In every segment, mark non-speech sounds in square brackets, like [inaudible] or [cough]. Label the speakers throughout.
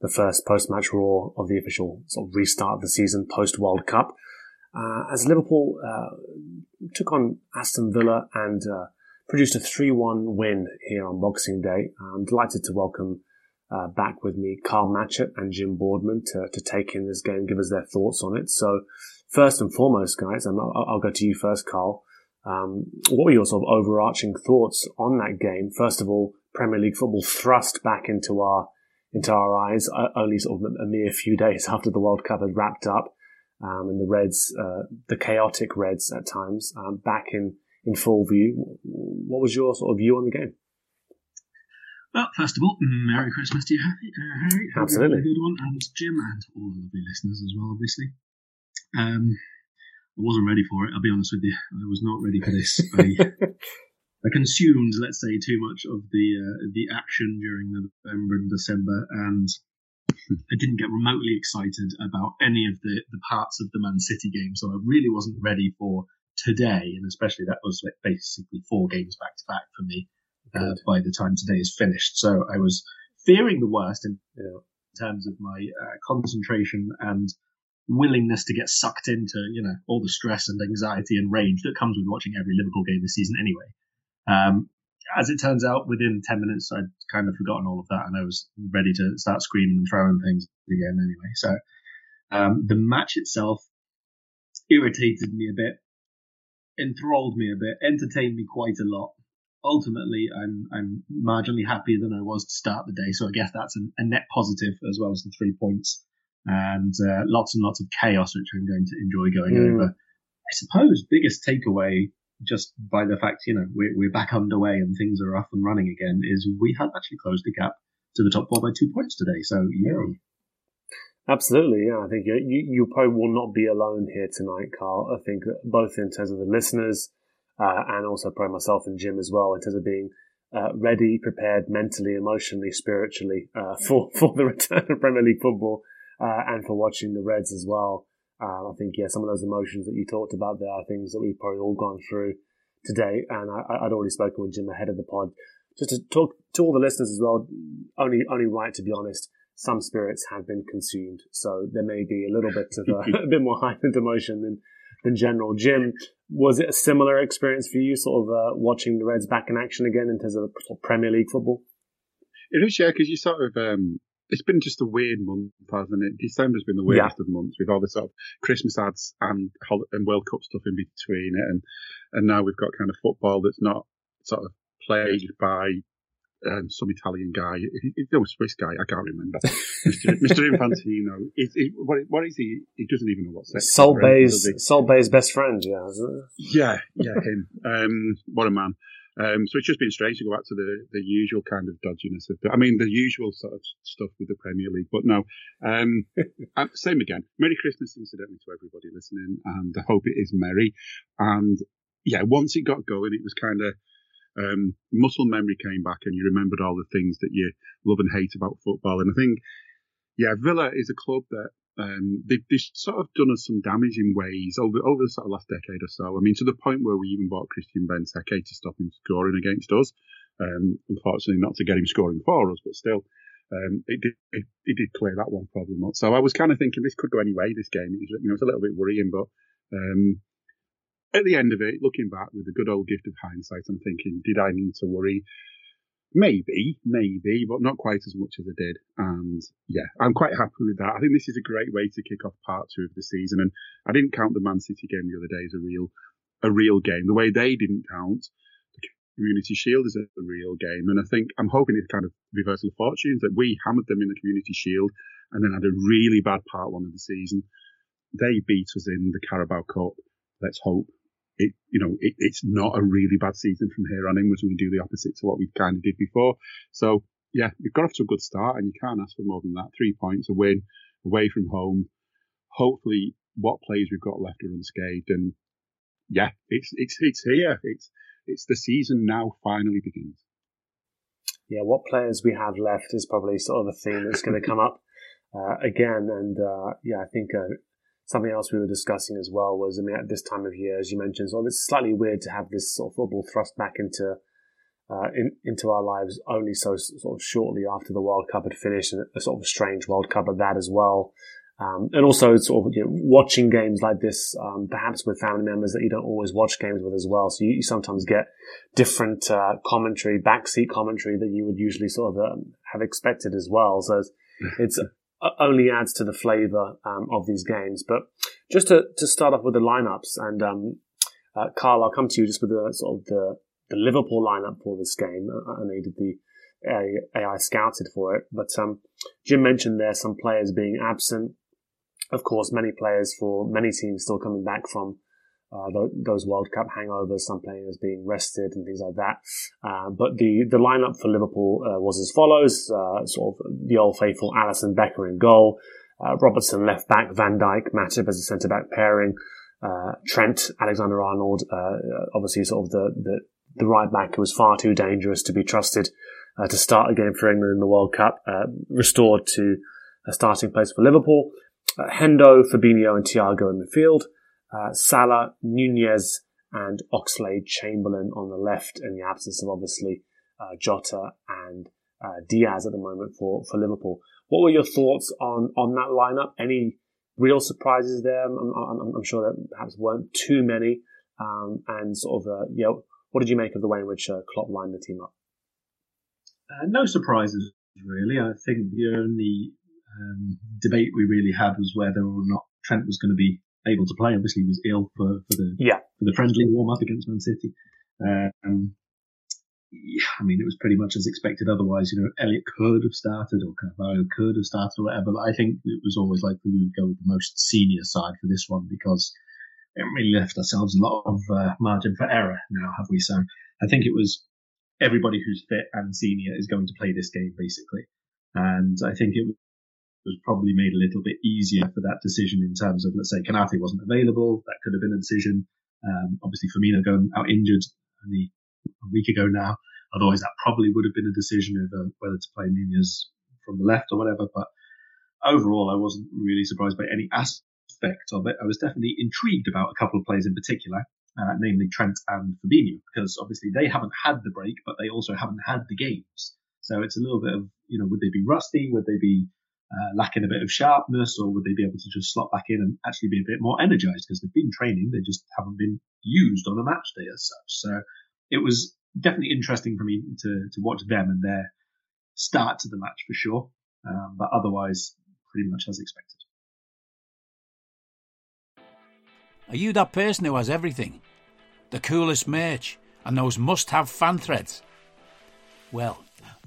Speaker 1: the first post match Raw of the official sort of restart of the season post World Cup. Uh, as Liverpool uh, took on Aston Villa and uh, produced a 3 1 win here on Boxing Day, I'm delighted to welcome uh, back with me Karl Matchett and Jim Boardman to, to take in this game, give us their thoughts on it. So, first and foremost, guys, I'll, I'll go to you first, Karl. Um, what were your sort of overarching thoughts on that game? First of all, Premier League football thrust back into our into our eyes only sort of a mere few days after the World Cup had wrapped up, um, and the Reds, uh, the chaotic Reds at times, um, back in in full view. What was your sort of view on the game?
Speaker 2: Well, first of all, Merry Christmas to you, uh, Hari.
Speaker 1: Absolutely.
Speaker 2: a good one, and Jim, and all the lovely listeners as well, obviously. Um, I wasn't ready for it. I'll be honest with you. I was not ready for this. [laughs] I, I consumed, let's say, too much of the uh, the action during November and December, and I didn't get remotely excited about any of the, the parts of the Man City game. So I really wasn't ready for today, and especially that was like basically four games back to back for me uh, by the time today is finished. So I was fearing the worst in, in terms of my uh, concentration and willingness to get sucked into, you know, all the stress and anxiety and rage that comes with watching every Liverpool game this season anyway. Um, as it turns out, within 10 minutes, I'd kind of forgotten all of that and I was ready to start screaming and throwing things again anyway. So, um, the match itself irritated me a bit, enthralled me a bit, entertained me quite a lot. Ultimately, I'm, I'm marginally happier than I was to start the day. So I guess that's a, a net positive as well as the three points and uh, lots and lots of chaos, which I'm going to enjoy going
Speaker 1: Mm.
Speaker 2: over. I suppose biggest takeaway, just by the fact you know we're, we're back underway and things are up and running again, is we have actually closed the gap to the top four by two points today. So yeah,
Speaker 1: Absolutely, yeah. I think you, you, you probably will not be alone here tonight, Karl. I think both in terms of the listeners uh, and also probably myself and Jim as well, in terms of being uh, ready, prepared mentally, emotionally, spiritually uh, [laughs] for for the return of Premier League football uh, and for watching the Reds as well. Uh, I think yeah, some of those emotions that you talked about there are things that we've probably all gone through today, and I, I'd already spoken with Jim ahead of the pod. Just to talk to all the listeners as well, only only right to be honest. Some spirits have been consumed, so there may be a little bit of a, [laughs] a bit more heightened emotion than than general. Jim, was it a similar experience for you, sort of uh, watching the Reds back in action again in terms of Premier League football?
Speaker 3: It is, yeah, because you sort of, um, it's been just a weird month, hasn't it? December's been the weirdest of months with all the sort of Christmas ads and and World Cup stuff in between it, and and now we've got kind of football that's not sort of plagued by um, some Italian guy. No, Swiss guy. I can't remember. [laughs] Mr. Mr. Infantino. Is, what, what is he? He doesn't even know what sex.
Speaker 1: Sol
Speaker 3: he's in, does
Speaker 1: Bay's
Speaker 3: he?
Speaker 1: Sol Bay's best friend, yeah. isn't it?
Speaker 3: Yeah, yeah, him. Um, what a man. Um, so it's just been strange to go back to the, the usual kind of dodginess of the, I mean, the usual sort of stuff with the Premier League, but no. Um, [laughs] uh, same again. Merry Christmas, incidentally, to everybody listening, and I hope it is merry. And yeah, once it got going, it was kind of, um, muscle memory came back and you remembered all the things that you love and hate about football. And I think, yeah, Villa is a club that um, they've, they've, sort of done us some damage in ways over over the sort of last decade or so. I mean, to the point where we even bought Christian Benteke to stop him scoring against us. Um, unfortunately, not to get him scoring for us, but still, um, it did it, it, did clear that one problem up. So I was kind of thinking this could go any way. This game, was, you know, it's a little bit worrying, but um, at the end of it, looking back with the good old gift of hindsight, I'm thinking, did I need to worry? Maybe, maybe, but not quite as much as I did. And yeah, I'm quite happy with that. I think this is a great way to kick off part two of the season. And I didn't count the Man City game the other day as a real, a real game. The way they didn't count the Community Shield is a real game. And I think I'm hoping it's kind of reversal of fortunes that we hammered them in the Community Shield and then had a really bad part one of the season. They beat us in the Carabao Cup. Let's hope it, you know, it, it's not a really bad season from here on in, which we do the opposite to what we kind of did before. So yeah, we've got off to a good start, and you can't ask for more than that. Three points, a win away from home. Hopefully, what players we've got left are unscathed, and yeah, it's it's it's here. It's it's the season now finally begins.
Speaker 1: Yeah, what players we have left is probably sort of a theme that's going to come up uh, again, and uh, yeah, I think uh, something else we were discussing as well was, I mean, at this time of year, as you mentioned, so it's slightly weird to have this sort of football thrust back into uh, in, into our lives only so sort of shortly after the World Cup had finished, and a sort of strange World Cup at that as well. Um, and also sort of you know, watching games like this, um, perhaps with family members that you don't always watch games with as well. So you, you sometimes get different uh, commentary, backseat commentary that you would usually sort of um, have expected as well. So it's, it's only adds to the flavour um, of these games. But just to, to start off with the lineups, and um, uh, Karl, I'll come to you just with the sort of the, the Liverpool lineup for this game. I know you did the AI scouted for it, but um, Jim mentioned there some players being absent. Of course, many players for many teams still coming back from uh, those World Cup hangovers, some players being rested and things like that. Uh, but the, the lineup for Liverpool uh, was as follows: uh, sort of the old faithful Alisson Becker in goal, uh, Robertson left back, Van Dijk, Matip as a centre back pairing, uh, Trent, Alexander Arnold, obviously sort of the, the the right back who was far too dangerous to be trusted to start a game for England in the World Cup, restored to a starting place for Liverpool. Hendo, Fabinho, and Thiago in midfield uh, Salah, Nunez, and Oxlade Chamberlain on the left, in the absence of obviously uh, Jota and uh, Diaz at the moment for, for Liverpool. What were your thoughts on, on that lineup? Any real surprises there? I'm, I'm, I'm sure there perhaps weren't too many. Um, and sort of, uh, you know, what did you make of the way in which uh, Klopp lined the team up?
Speaker 2: Uh, no surprises, really. I think the only um, debate we really had was whether or not Trent was going to be able to play. Obviously, he was ill for, for the
Speaker 1: yeah.
Speaker 2: for the friendly warm up against Man City. Um, yeah, I mean, it was pretty much as expected. Otherwise, you know, Elliott could have started or Carvalho could have started or whatever. But I think it was always like we would go with the most senior side for this one because it really left ourselves a lot of uh, margin for error now, have we? So I think it was everybody who's fit and senior is going to play this game basically. And I think it was probably made a little bit easier for that decision in terms of, let's say, Konate wasn't available. That could have been a decision. Um, obviously, Firmino going out injured only a week ago now. Otherwise, that probably would have been a decision of uh, whether to play Nunez from the left or whatever. But overall, I wasn't really surprised by any aspect of it. I was definitely intrigued about a couple of players in particular, uh, namely Trent and Fabinho, because obviously they haven't had the break, but they also haven't had the games. So it's a little bit of, you know, would they be rusty? Would they be uh, lacking a bit of sharpness, or would they be able to just slot back in and actually be a bit more energized because they've been training, they just haven't been used on a match day as such. So it was definitely interesting for me to to watch them and their start to the match for sure, um, but otherwise pretty much as expected.
Speaker 4: Are you that person who has everything? The coolest merch and those must have fan threads? Well,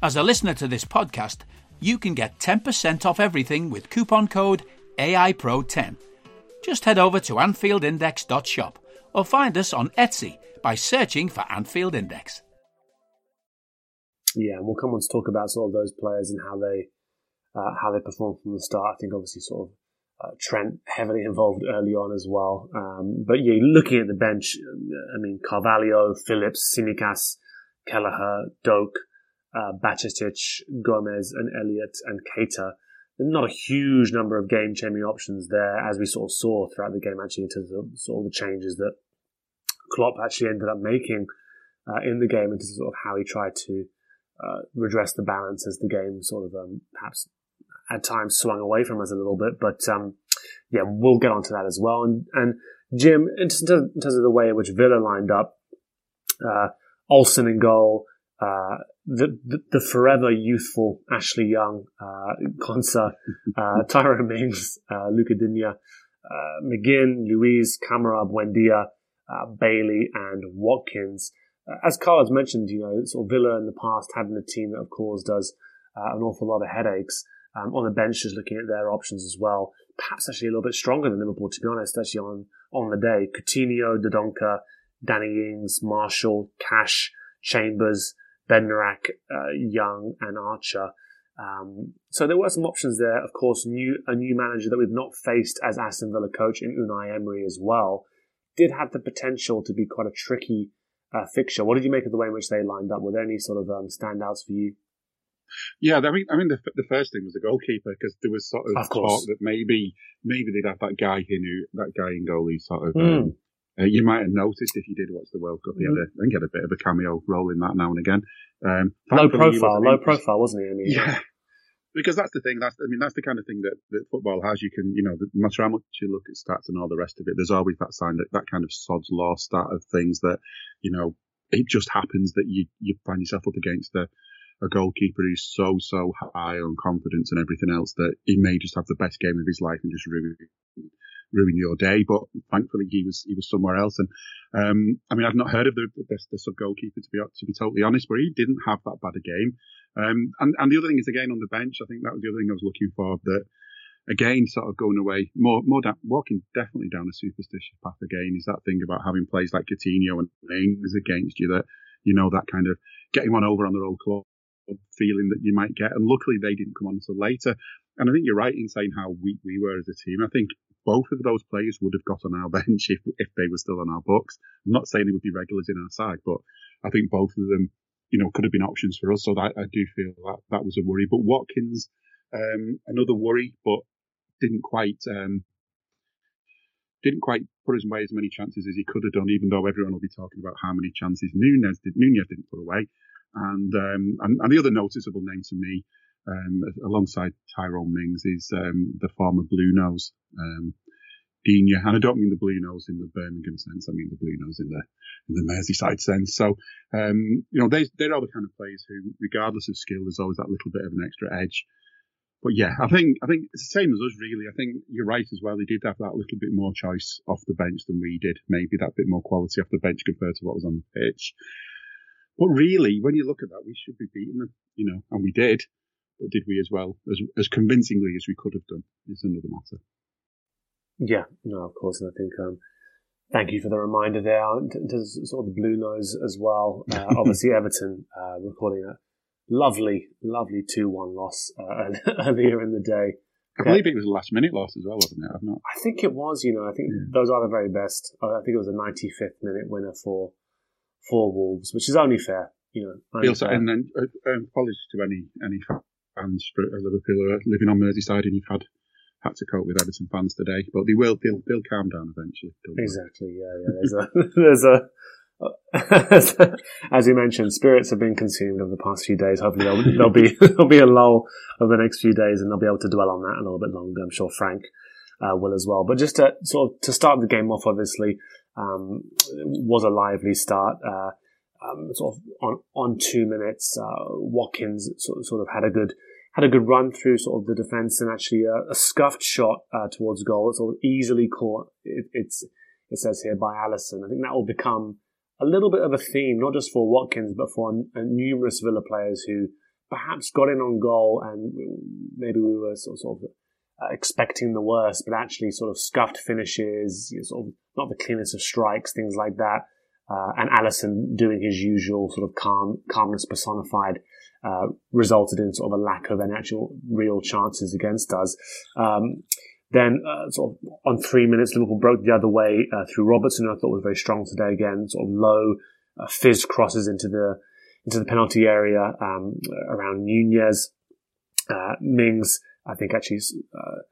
Speaker 4: As a listener to this podcast, you can get 10% off everything with coupon code AIPRO10. Just head over to AnfieldIndex.shop or find us on Etsy by searching for Anfield Index.
Speaker 1: Yeah, and we'll come on to talk about sort of those players and how they uh, how they perform from the start. I think obviously sort of uh, Trent heavily involved early on as well. Um, but yeah, looking at the bench, I mean Carvalho, Phillips, Tsimikas, Kelleher, Doak, uh, Gomez, and Elliott and Keita. Not a huge number of game changing options there, as we sort of saw throughout the game, actually, in terms of sort of the changes that Klopp actually ended up making uh, in the game, into sort of how he tried to uh, redress the balance as the game sort of um, perhaps at times swung away from us a little bit. But um, yeah, we'll get onto that as well. And, and Jim, in terms of the way in which Villa lined up, uh, Olsen in goal, uh, the, the, the forever youthful Ashley Young, uh, Konsa, uh, [laughs] Tyrone Mings, uh, Luca Digne, uh, McGinn, Luiz, Kamara, Buendia, uh, Bailey, and Watkins. Uh, as Carlos mentioned, you know, sort of Villa in the past having a team that, of course, does uh, an awful lot of headaches. Um, on the bench, just looking at their options as well. Perhaps actually a little bit stronger than Liverpool, to be honest, actually on, on the day. Coutinho, Dendoncker, Danny Ings, Marshall, Cash, Chambers, Bednarek, uh, Young, and Archer. Um, so there were some options there. Of course, new a new manager that we've not faced as Aston Villa coach in Unai Emery as well did have the potential to be quite a tricky uh, fixture. What did you make of the way in which they lined up? Were there any sort of um, standouts for you?
Speaker 3: Yeah, I mean, I mean, the, the first thing was the goalkeeper because there was sort of, of talk that maybe maybe they'd have that guy in who that guy in goalie sort of. Mm. Um, uh, you might have noticed if you did watch the World Cup, he had a, I think had a bit of a cameo role in that now and again. Um,
Speaker 1: low profile, low profile, wasn't he? I mean,
Speaker 3: yeah, [laughs] because that's the thing. That's I mean, that's the kind of thing that, that football has. You can, you know, no matter how much you look at stats and all the rest of it, there's always that sign that that kind of sod's law stat of things that, you know, it just happens that you you find yourself up against a a goalkeeper who's so so high on confidence and everything else that he may just have the best game of his life and just ruin ruin your day. But thankfully, he was he was somewhere else. And um, I mean, I've not heard of the the, the sub goalkeeper to be to be totally honest, but he didn't have that bad a game. Um, and and the other thing is again on the bench. I think that was the other thing I was looking for. That again, sort of going away more more walking definitely down a superstitious path again. Is that thing about having plays like Coutinho and Ings against you that you know that kind of getting one over on their old club feeling that you might get. And luckily, they didn't come on until later. And I think you're right in saying how weak we were as a team. I think both of those players would have got on our [laughs] bench if, if they were still on our books. I'm not saying they would be regulars in our side, but I think both of them, you know, could have been options for us. So that, I do feel that that was a worry. But Watkins, um, another worry, but didn't quite, um, didn't quite put away as many chances as he could have done, even though everyone will be talking about how many chances Nunez did. Nunez didn't put away. And, um, and, and the other noticeable name to me um, alongside Tyrone Mings is um, the former Blue Nose, um, Digne. And I don't mean the Blue Nose in the Birmingham sense. I mean the Blue Nose in the in the Merseyside sense. So, um, you know, they they're all the kind of players who, regardless of skill, there's always that little bit of an extra edge. But yeah, I think I think it's the same as us really. I think you're right as well. They did have that little bit more choice off the bench than we did. Maybe that bit more quality off the bench compared to what was on the pitch. But really, when you look at that, we should be beating them, you know, and we did. But did we as well, as, as convincingly as we could have done, is another matter.
Speaker 1: Yeah, no, of course. And I think, um, thank you for the reminder there. To sort of the blue nose as well. Uh, [laughs] obviously, Everton uh, recording a lovely, lovely 2 1 loss uh, [laughs] earlier in the day.
Speaker 3: I believe it was a last minute loss as well, wasn't it? I've not...
Speaker 1: I think it was, you know, I think yeah. those are the very best. I think it was a 95th minute winner for for Wolves, which is only fair. You know,
Speaker 3: fair. and then uh, um, apologies to any any fans for Liverpool are living on Merseyside and you've had had to cope with Everton fans today, but they will they'll, they'll calm down eventually.
Speaker 1: Exactly. Yeah, yeah. There's a [laughs] there's a [laughs] as you mentioned, spirits have been consumed over the past few days. Hopefully, there'll, there'll be [laughs] there'll be a lull over the next few days, and they'll be able to dwell on that a little bit longer. I'm sure Frank uh, will as well. But just to sort of to start the game off, obviously, um, was a lively start. Uh, um, sort of on on two minutes, uh, Watkins sort of, sort of had a good had a good run through sort of the defence and actually a, a scuffed shot uh, towards goal. It's sort of easily caught. It, it's it says here by Alisson. I think that will become a little bit of a theme, not just for Watkins, but for numerous Villa players who perhaps got in on goal and maybe we were sort of, sort of uh, expecting the worst, but actually sort of scuffed finishes, you know, sort of not the cleanest of strikes, things like that. Uh, and Alisson doing his usual sort of calm, calmness personified, uh, resulted in sort of a lack of any actual real chances against us. Um, then, uh, sort of on three minutes, Liverpool broke the other way uh, through Robertson, who I thought was very strong today. Again, sort of low, uh, fizz crosses into the into the penalty area um, around Nunez. Uh, Mings, I think, actually uh,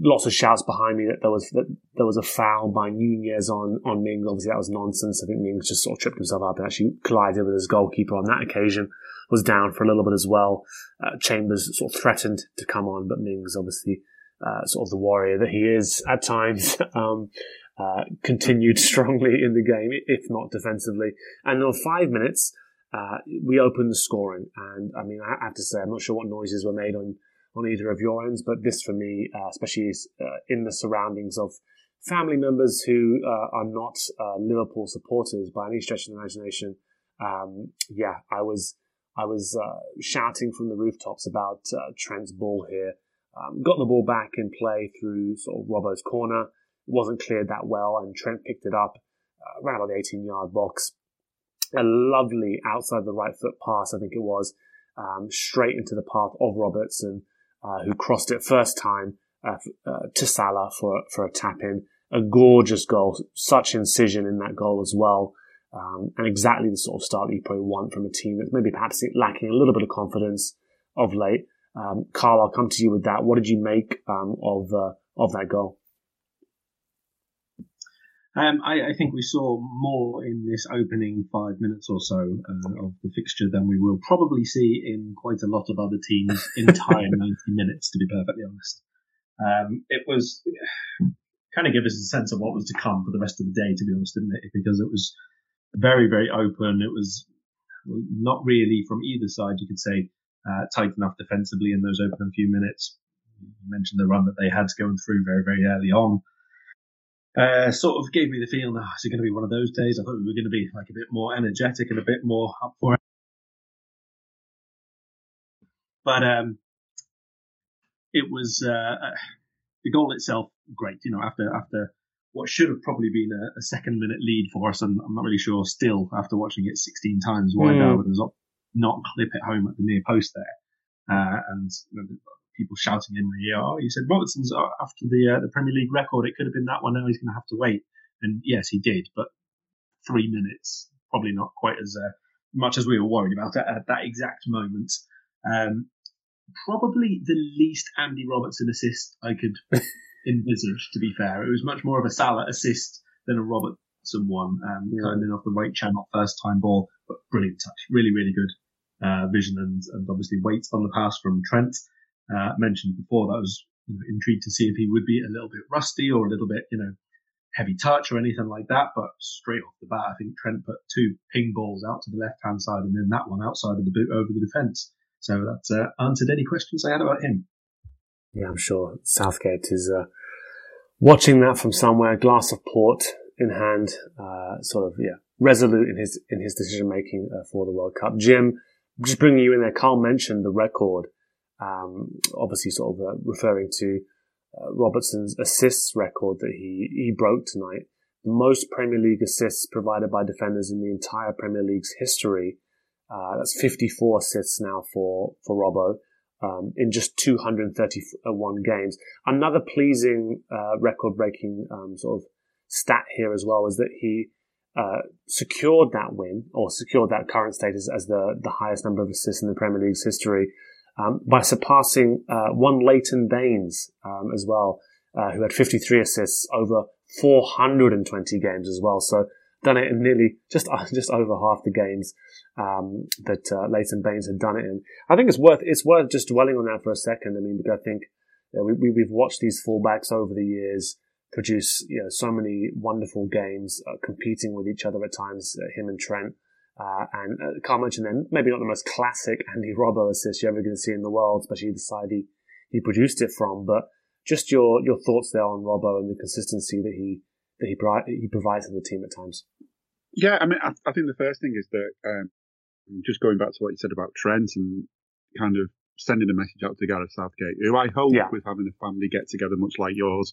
Speaker 1: lots of shouts behind me that there was that there was a foul by Nunez on on Mings. Obviously, that was nonsense. I think Mings just sort of tripped himself up and actually collided with his goalkeeper on that occasion. Was down for a little bit as well. Uh, Chambers sort of threatened to come on, but Mings obviously uh, sort of the warrior that he is at times. [laughs] um, uh, continued [laughs] strongly in the game, if not defensively. And on five minutes, uh, we opened the scoring. And I mean, I have to say, I'm not sure what noises were made on, on either of your ends, but this for me, uh, especially uh, in the surroundings of family members who uh, are not Liverpool supporters by any stretch of the imagination. Um, yeah, I was, I was shouting from the rooftops about Trent's ball here. Um, got the ball back in play through sort of Robbo's corner. It wasn't cleared that well, and Trent picked it up uh, around about the 18 yard box. A lovely outside the right foot pass, I think it was, um, straight into the path of Robertson, uh, who crossed it first time uh, uh to Salah for for a tap in. A gorgeous goal, such incision in that goal as well, um, and exactly the sort of start that you probably want from a team that's maybe perhaps lacking a little bit of confidence of late. Um, Karl, I'll come to you with that. What did you make um, of uh, of that goal?
Speaker 2: Um, I, I, think we saw more in this opening five minutes or so uh, of the fixture than we will probably see in quite a lot of other teams' entire [laughs] 90 minutes, to be perfectly honest. Um, it was [sighs] kind of give us a sense of what was to come for the rest of the day, to be honest, didn't it? Because it was very, very open. It was not really from either side, you could say, uh, tight enough defensively in those opening few minutes. You mentioned the run that they had going through very, very early on. Uh, sort of gave me the feeling, oh, is it going to be one of those days? I thought we were going to be like a bit more energetic and a bit more up for it. But um, it was uh, [sighs] the goal itself great. You know, after after what should have probably been a, a, second minute lead for us, and I'm not really sure still after watching it 16 times why mm. Darwin was not clip it home at the near post there. Uh, and people shouting in my ear, "Oh, you said Robertson's after the uh, the Premier League record. It could have been that one. Now he's going to have to wait." And yes, he did, but three minutes, probably not quite as uh, much as we were worried about it at that exact moment. Um, probably the least Andy Robertson assist I could [laughs] envisage. To be fair, it was much more of a Salah assist than a Robertson one, um, yeah. off the right channel, first time ball, but brilliant touch, really, really good uh, vision and, and obviously weight on the pass from Trent. Uh, mentioned before that I was you know, intrigued to see if he would be a little bit rusty or a little bit, you know, heavy touch or anything like that. But straight off the bat, I think Trent put two ping balls out to the left hand side and then that one outside of the boot over the defence. So that's uh, answered any questions I had about him.
Speaker 1: Yeah, I'm sure Southgate is uh, watching that from somewhere, glass of port in hand, uh, sort of yeah, resolute in his in his decision making uh, for the World Cup. Jim, just bringing you in there, Karl mentioned the record, um, obviously sort of uh, referring to uh, Robertson's assists record that he, he broke tonight. The most Premier League assists provided by defenders in the entire Premier League's history. Uh, that's 54 assists now for, for Robbo. Um, in just 231 games. Another pleasing, uh, record-breaking um, sort of stat here as well is that he uh, secured that win or secured that current status as the, the highest number of assists in the Premier League's history um, by surpassing uh, one Leighton Baines um, as well, uh, who had 53 assists over 420 games as well. So done it in nearly just [laughs] just over half the games um, that uh, Leighton Baines had done it in. I think it's worth it's worth just dwelling on that for a second. I mean, because I think we, we, have watched these fullbacks over the years produce you know so many wonderful games, uh, competing with each other at times. Uh, him and Trent, uh, and uh, can't mention then maybe not the most classic Andy Robbo assist you're ever going to see in the world, especially the side he he produced it from. But just your your thoughts there on Robbo and the consistency that he that he he provides to the team at times.
Speaker 3: Yeah, I mean, I, I think the first thing is that um, just going back to what you said about Trent and kind of sending a message out to Gareth Southgate, who I hope
Speaker 1: Yeah.
Speaker 3: was having a family get together much like yours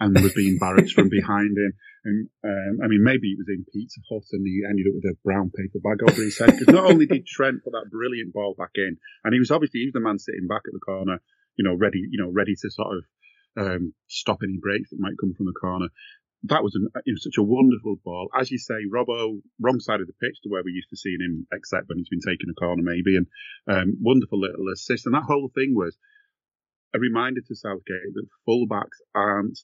Speaker 3: and was being barracks from behind him. And um, I mean, maybe it was in Pizza Hut and he ended up with a brown paper bag over his head. Because not only did Trent put that brilliant ball back in, and he was obviously he was the man sitting back at the corner, you know, ready, you know, ready to sort of um, stop any breaks that might come from the corner. That was an, know, such a wonderful ball. As you say, Robbo, wrong side of the pitch to where we used to seeing him, except when he's been taking a corner maybe, and um, wonderful little assist. And that whole thing was a reminder to Southgate that fullbacks aren't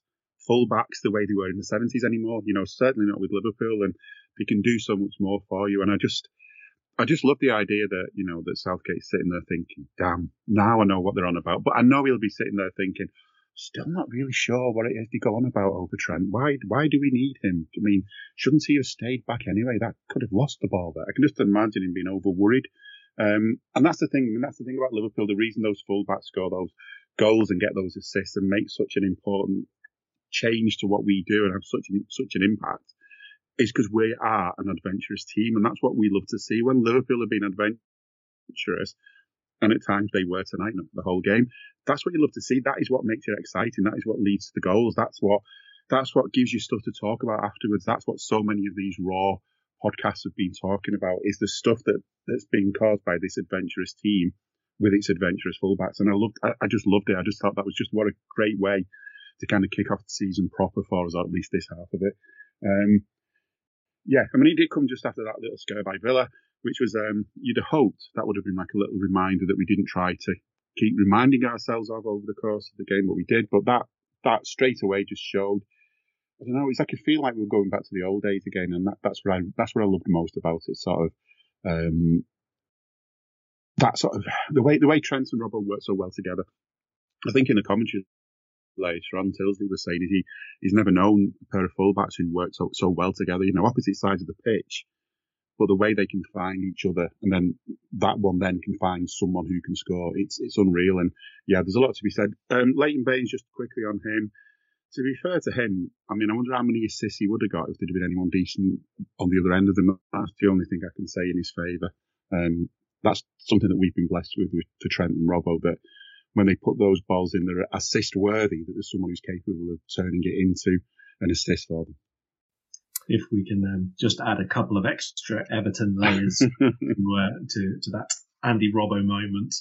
Speaker 3: fullbacks the way they were in the 70s anymore. You know, certainly not with Liverpool, and they can do so much more for you. And I just, I just love the idea that you know that Southgate's sitting there thinking, "Damn, now I know what they're on about." But I know he'll be sitting there thinking, "Still not really sure what it is they go on about over Trent. Why, why do we need him? I mean, shouldn't he have stayed back anyway? That could have lost the ball there. I can just imagine him being over worried." Um, and that's the thing. And that's the thing about Liverpool. The reason those fullbacks score those goals and get those assists and make such an important change to what we do and have such an, such an impact is because we are an adventurous team, and that's what we love to see. When Liverpool have been adventurous, and at times they were tonight, not the whole game, that's what you love to see. That is what makes it exciting. That is what leads to the goals. That's what that's what gives you stuff to talk about afterwards. That's what so many of these raw podcasts have been talking about is the stuff that that's being caused by this adventurous team with its adventurous fullbacks. And I loved, I, I just loved it. I just thought that was just what a great way to kind of kick off the season proper for us, or at least this half of it. Um, yeah, I mean, he did come just after that little scare by Villa, which was, um, you'd have hoped that would have been like a little reminder that we didn't try to keep reminding ourselves of over the course of the game, but we did. But that, that straight away just showed, I don't know, it's like I feel like we are going back to the old days again. And that, that's what I, that's what I loved most about it. Sort of, um, that sort of, the way, the way Trent and Robbo work so well together. I think in the commentary later on, Tyldesley was saying he he's never known a pair of fullbacks who work so, so well together, you know, opposite sides of the pitch, but the way they can find each other and then that one then can find someone who can score, it's it's unreal. And yeah, there's a lot to be said. Um, Leighton Baines, just quickly on him. To be fair to him, I mean, I wonder how many assists he would have got if there'd been anyone decent on the other end of them. That's the only thing I can say in his favour. Um, that's something that we've been blessed with, with for Trent and Robbo that when they put those balls in, they're assist worthy, that there's someone who's capable of turning it into an assist for them.
Speaker 2: If we can um, just add a couple of extra Everton layers [laughs] to, uh, to to that Andy Robbo moment,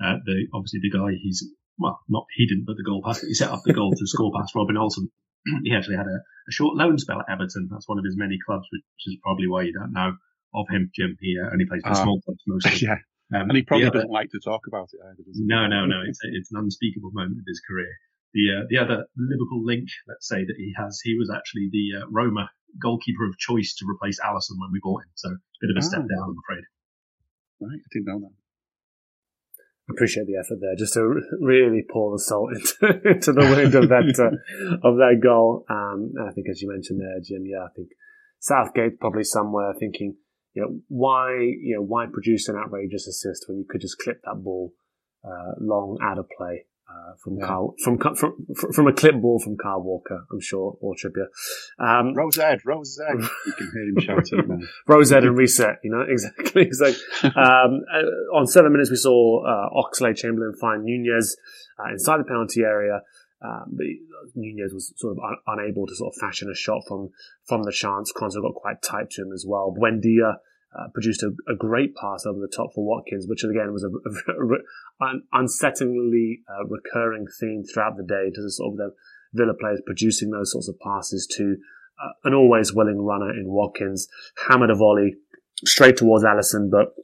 Speaker 2: uh, the obviously the guy he's well not he didn't but the goal pass he set up the goal to score past Robin Olsen. [clears throat] he actually had a, a, short loan spell at Everton. That's one of his many clubs, which is probably why you don't know of him, Jim. He uh, only plays for
Speaker 3: Ah.
Speaker 2: small clubs mostly. [laughs]
Speaker 3: yeah.
Speaker 2: Um,
Speaker 3: And he probably
Speaker 2: other-
Speaker 3: doesn't like to talk about it either,
Speaker 2: no, no, no. It's a, it's an unspeakable moment of his career. The uh, the other Liverpool link, let's say that he has, he was actually the uh, Roma goalkeeper of choice to replace Alisson when we bought him. So a bit of a step
Speaker 3: Oh.
Speaker 2: down, I'm afraid.
Speaker 3: Right, I didn't know that.
Speaker 1: appreciate the effort there, just to really pour the salt [laughs] into, into the wound of that uh, [laughs] of that goal. Um, and I think, as you mentioned there, Jim, yeah, I think Southgate probably somewhere thinking, you know, why you know why produce an outrageous assist when you could just clip that ball uh, long out of play. Uh, from
Speaker 3: Yeah.
Speaker 1: Carl, from, from from from a clip ball from Carl Walker, I'm sure, or Trippier. Um,
Speaker 3: Row Zed, Row Zed. [laughs] You can hear him shouting now. [laughs]
Speaker 1: Row Zed and reset, you know, [laughs] exactly. exactly. um, uh, on seven minutes, we saw uh, Oxlade Chamberlain find Nunez uh, inside the penalty area. Um, but Nunez was sort of un- unable to sort of fashion a shot from from the chance. Konsa got quite tight to him as well. Buendia uh, produced a, a great pass over the top for Watkins, which again was a, [laughs] a, un- unsettlingly uh, recurring theme throughout the day to the sort of the Villa players producing those sorts of passes to uh, an always willing runner in Watkins, hammered a volley straight towards Alisson, but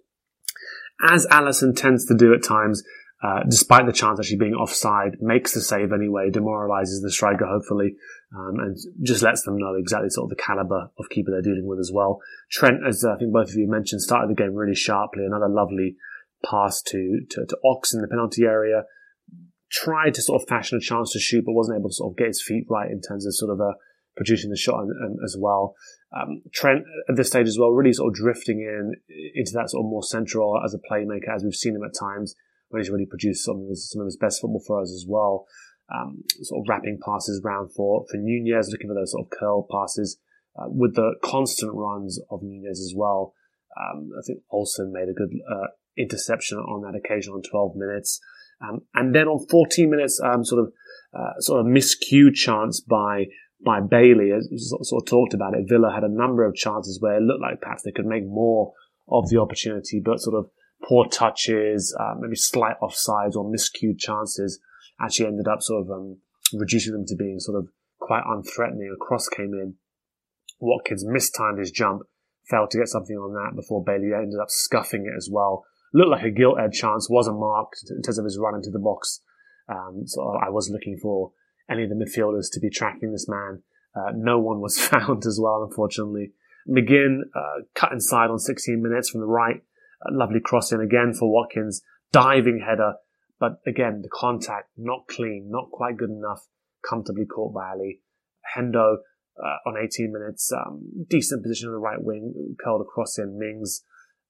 Speaker 1: as Alisson tends to do at times, uh, despite the chance actually being offside, makes the save anyway, demoralizes the striker hopefully, um, and just lets them know exactly sort of the caliber of keeper they're dealing with as well. Trent, as I think both of you mentioned, started the game really sharply. Another lovely pass to, to, to Ox in the penalty area. Tried to sort of fashion a chance to shoot, but wasn't able to sort of get his feet right in terms of sort of uh, producing the shot as well. Um, Trent at this stage as well, really sort of drifting in into that sort of more central as a playmaker, as we've seen him at times he's really produced some of his, some of his best football for us as well. Um, sort of wrapping passes round for, for Nunez, looking for those sort of curl passes, uh, with the constant runs of Nunez as well. Um, I think Olsen made a good, uh, interception on that occasion on 12 minutes. Um, and then on 14 minutes, um, sort of, uh, sort of miscued chance by, by Bailey, as sort of talked about it. Villa had a number of chances where it looked like perhaps they could make more of the opportunity, but sort of poor touches, uh, maybe slight offsides or miscued chances actually ended up sort of, um, reducing them to being sort of quite unthreatening. A cross came in. Watkins mistimed his jump, failed to get something on that before Bailey ended up scuffing it as well looked like a gilt edge chance, wasn't marked in terms of his run into the box. Um, so I was looking for any of the midfielders to be tracking this man. Uh, no one was [laughs] found as well, unfortunately. McGinn uh, cut inside on 16 minutes from the right. A lovely crossing again for Watkins. Diving header. But again, the contact, not clean, not quite good enough. Comfortably caught by Ali. Hendo uh, on 18 minutes. Um, decent position on the right wing. Curled across in. Mings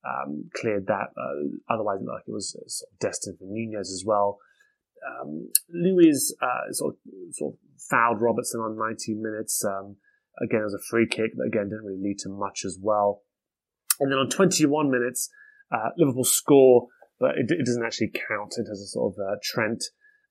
Speaker 1: um, cleared that. Uh, otherwise, it looked like it was sort of destined for Nunez as well. Um, Luiz uh, sort of, sort of fouled Robertson on 19 minutes. Um, again, it was a free kick that again didn't really lead to much as well. And then on 21 minutes, uh, Liverpool score, but it, it, doesn't actually count It terms a sort of uh, Trent.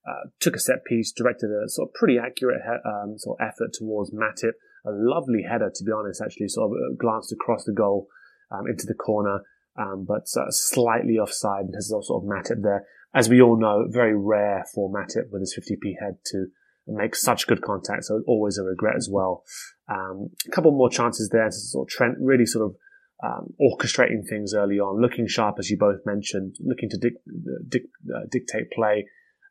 Speaker 1: Uh, took a set piece, directed a sort of pretty accurate he- um, sort of effort towards Matip. A lovely header, to be honest, actually sort of uh, glanced across the goal um, into the corner um, but uh, slightly offside And has sort of Matip there. As we all know, very rare for Matip with his 50p head to make such good contact, so always a regret as well. Um, a couple more chances there to sort of Trent really sort of um, orchestrating things early on, looking sharp as you both mentioned, looking to dic- dic- uh, dictate play,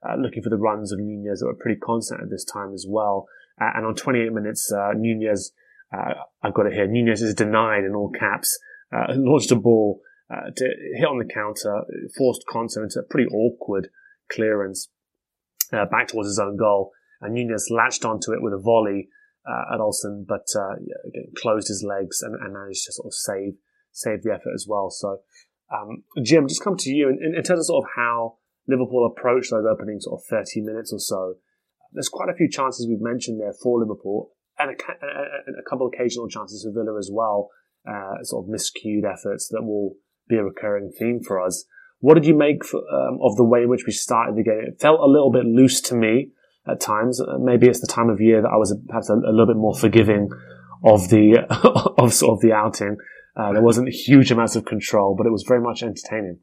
Speaker 1: uh, looking for the runs of Nunez that were pretty constant at this time as well. Uh, and on 28 minutes, uh, Nunez, uh, I've got it here, Nunez is denied in all caps, uh, launched a ball to hit on the counter, forced Konsa into a pretty awkward clearance back towards his own goal. And Nunez latched onto it with a volley at Olsen, but uh, again, closed his legs and, and, managed to sort of save save the effort as well. So, um, Jim, just come to you in, in, terms of sort of how Liverpool approached those opening sort of 30 minutes or so. There's quite a few chances we've mentioned there for Liverpool, and a, a, couple occasional chances for Villa as well. Uh, sort of miscued efforts that will be a recurring theme for us. What did you make for, um, of the way in which we started the game? It felt a little bit loose to me at times. Uh, maybe it's the time of year that I was perhaps a, a little bit more forgiving of the [laughs] of sort of the outing. Uh, there wasn't huge amounts of control, but it was very much entertaining.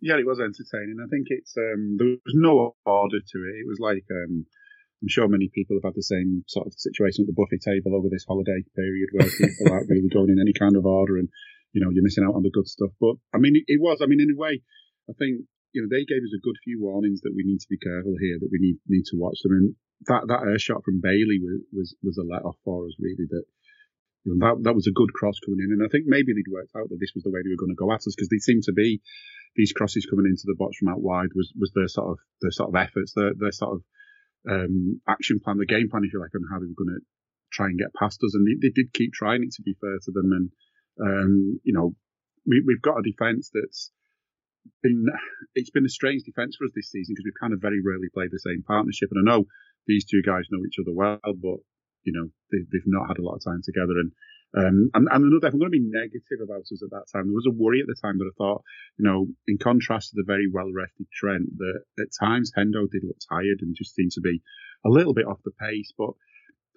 Speaker 3: Yeah, it was entertaining. I think it's um, there was no order to it. It was like um, I'm sure many people have had the same sort of situation at the buffet table over this holiday period where people [laughs] aren't really going in any kind of order and you know, you're missing out on the good stuff. But I mean, it, it, was. I mean, in a way, I think you know they gave us a good few warnings that we need to be careful here, that we need need to watch them. And that that air shot from Bailey was was, was a let off for us, really. That you know, that that was a good cross coming in, and I think maybe they'd worked out that this was the way they were going to go at us because they seemed to be these crosses coming into the box from out wide was was their sort of their sort of efforts, their their sort of um, action plan, the game plan, if you like, on how they were going to try and get past us, and they, they did keep trying it. To be fair to them, and um, you know, we have got a defence that's been it's been a strange defence for us this season because we've kind of very rarely played the same partnership. And I know these two guys know each other well, but you know they, have not had a lot of time together. And um, and, and another, if I'm going to be negative about us at that time, there was a worry at the time that I thought, you know, in contrast to the very well rested Trent, that at times Hendo did look tired and just seemed to be a little bit off the pace. But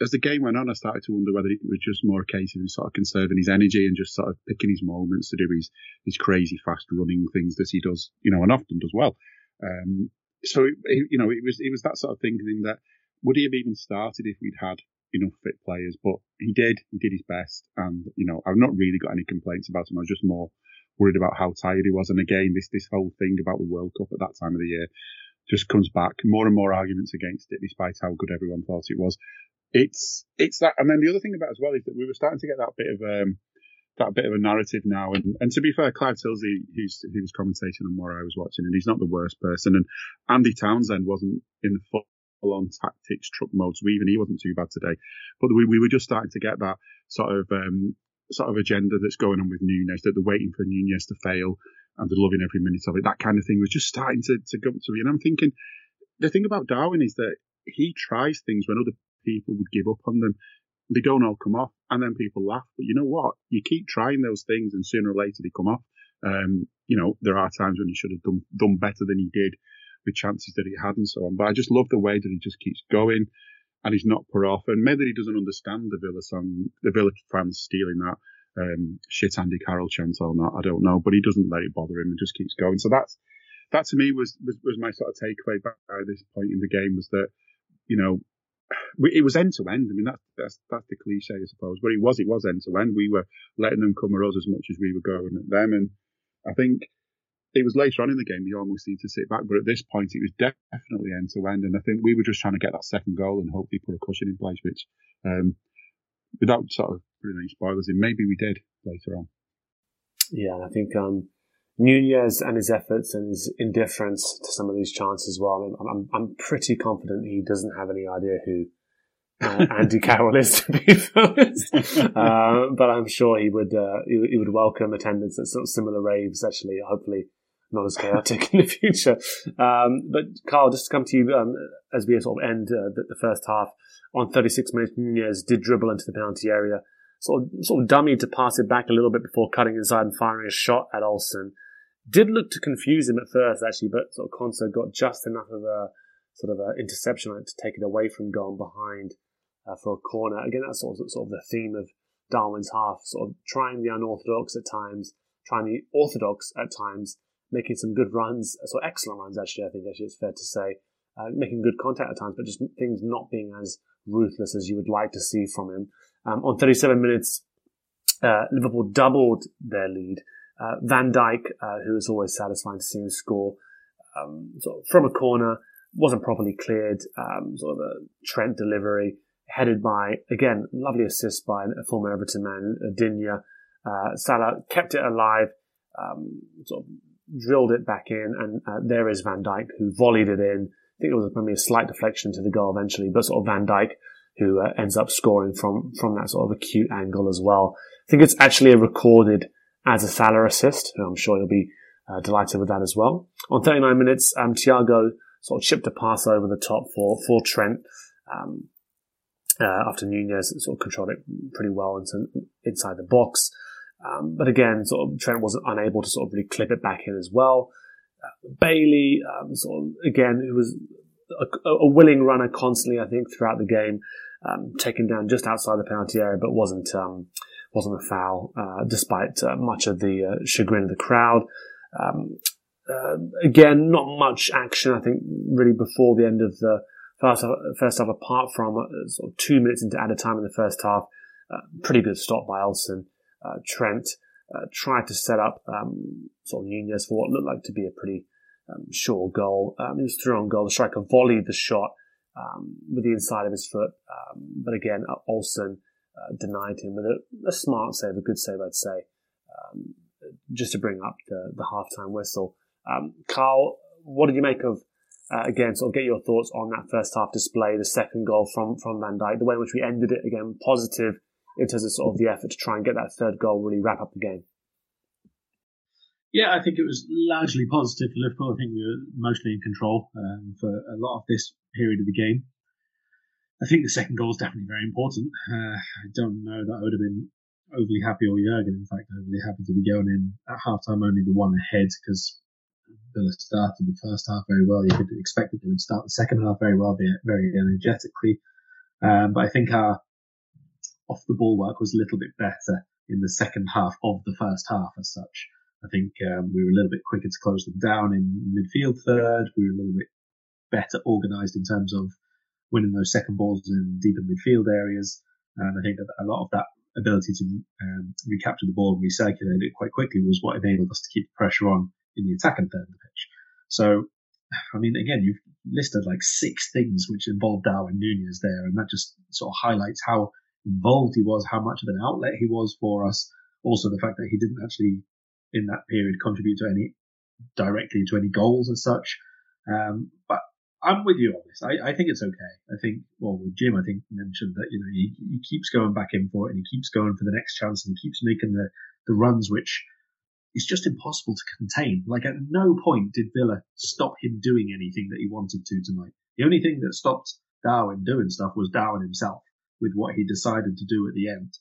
Speaker 3: as the game went on, I started to wonder whether it was just more a case of him sort of conserving his energy and just sort of picking his moments to do his his crazy fast running things that he does, you know, and often does well. Um, so it, it, you know, it was it was that sort of thinking that would he have even started if we'd had enough fit players? But he did. He did his best, and you know, I've not really got any complaints about him. I was just more worried about how tired he was. And again, this this whole thing about the World Cup at that time of the year just comes back. More and more arguments against it, despite how good everyone thought it was it's it's that, and then the other thing about as well is that we were starting to get that bit of um, that bit of a narrative now. And, and to be fair, Clive Tyldesley, who's he was commentating on what I was watching, and he's not the worst person. And Andy Townsend wasn't in the full on tactics truck mode, so even he wasn't too bad today. But we, we were just starting to get that sort of um, sort of agenda that's going on with Nunez, that they're waiting for Nunez to fail and they're loving every minute of it. That kind of thing was just starting to, to go to me. And I'm thinking, the thing about Darwin is that he tries things when other people would give up on them. They don't all come off, and then people laugh. But you know what? You keep trying those things, and sooner or later they come off. Um, you know, there are times when he should have done done better than he did with chances that he had and so on. But I just love the way that he just keeps going and he's not put off. And maybe he doesn't understand the Villa song, the Villa fans stealing that um, shit Andy Carroll chant or not. I don't know, but he doesn't let it bother him and just keeps going. So that's that to me was was, was my sort of takeaway by this point in the game was that you know it was end to end. I mean, that's that's that's the cliche, I suppose, but it was it was end to end. We were letting them come at us as much as we were going at them, and I think it was later on in the game you almost need to sit back, but at this point it was definitely end to end, and I think we were just trying to get that second goal and hopefully put a cushion in place, which um, without sort of putting any spoilers in, maybe we did later on.
Speaker 1: Yeah, I think um, Nunez and his efforts and his indifference to some of these chances as well. I mean, I'm, I'm pretty confident he doesn't have any idea who uh, [laughs] Andy Carroll is, to be honest. Uh, but I'm sure he would uh, he, he, would welcome attendance at sort of similar raves. Actually, hopefully not as chaotic [laughs] in the future. Um, but Karl, just to come to you um, as we sort of end uh, the, the, first half on 36 minutes, Nunez did dribble into the penalty area, sort of sort of dummy to pass it back a little bit before cutting inside and firing a shot at Olsen. Did look to confuse him at first, actually, but sort of Konsa got just enough of a sort of an interception to take it away from goal behind uh, for a corner. Again, that's sort of, sort of the theme of Darwin's half, sort of trying the unorthodox at times, trying the orthodox at times, making some good runs, so excellent runs actually. I think actually it's fair to say, uh, making good contact at times, but just things not being as ruthless as you would like to see from him. Um, on 37 minutes, uh, Liverpool doubled their lead. Uh, Van Dijk, uh, who is always satisfying to see him score, um, sort of from a corner, wasn't properly cleared. Um, sort of a Trent delivery headed by again lovely assist by a former Everton man, Digne. Uh, Salah kept it alive, um, sort of drilled it back in, and uh, there is Van Dijk who volleyed it in. I think it was maybe a slight deflection to the goal eventually, but sort of Van Dijk who uh, ends up scoring from from that sort of acute angle as well. I think it's actually recorded as a Salah assist, I'm sure he'll be uh, delighted with that as well. On 39 minutes, um, Thiago sort of chipped a pass over the top for for Trent. Um, uh, after Nunez sort of controlled it pretty well into, inside the box. Um, but again, sort of Trent wasn't unable to sort of really clip it back in as well. Uh, Bailey, um, sort of again, who was a, a, willing runner constantly, I think, throughout the game, um, taken down just outside the penalty area, but wasn't um, wasn't a foul, uh, despite uh, much of the uh, chagrin of the crowd. Um, uh, again, not much action, I think, really before the end of the first half, first half apart from uh, sort of two minutes into added time in the first half. pretty good stop by Olsen. Trent tried to set up um, sort of Nunez for what looked like to be a pretty um, sure goal. Um, he was through on goal. The striker volleyed the shot um, with the inside of his foot, um, but again, uh, Olsen uh, denied him with a, a, smart save, a good save, I'd say, um, just to bring up the, the halftime whistle. Karl, what did you make of? Uh, again, sort of get your thoughts on that first half display, the second goal from from Van Dijk, the way in which we ended it again, positive in terms of sort of the effort to try and get that third goal really wrap up the game?
Speaker 2: Yeah, I think it was largely positive for Liverpool. I think we were mostly in control um, for a lot of this period of the game. I think the second goal is definitely very important. Uh, I don't know that I would have been overly happy, or Jurgen, in fact, overly happy to be going in at halftime only the one ahead because Villa started the first half very well. You could expect that they would start the second half very well, very energetically. Um, but I think our off the ball work was a little bit better in the second half of the first half as such. I think um, we were a little bit quicker to close them down in midfield third. We were a little bit better organised in terms of winning those second balls in deeper midfield areas. And I think that a lot of that ability to um, recapture the ball and recirculate it quite quickly was what enabled us to keep the pressure on in the attacking third of the pitch. So, I mean, again, you've listed like six things which involved Darwin Nunez there, and that just sort of highlights how involved he was, how much of an outlet he was for us. Also, the fact that he didn't actually, in that period, contribute to any directly to any goals as such. Um, but I'm with you on this. I, I, think it's okay. I think, well, Jim, I think mentioned that, you know, he, he keeps going back in for it and he keeps going for the next chance and he keeps making the, the runs, which is just impossible to contain. Like at no point did Villa stop him doing anything that he wanted to tonight. The only thing that stopped Darwin doing stuff was Darwin himself with what he decided to do at the end.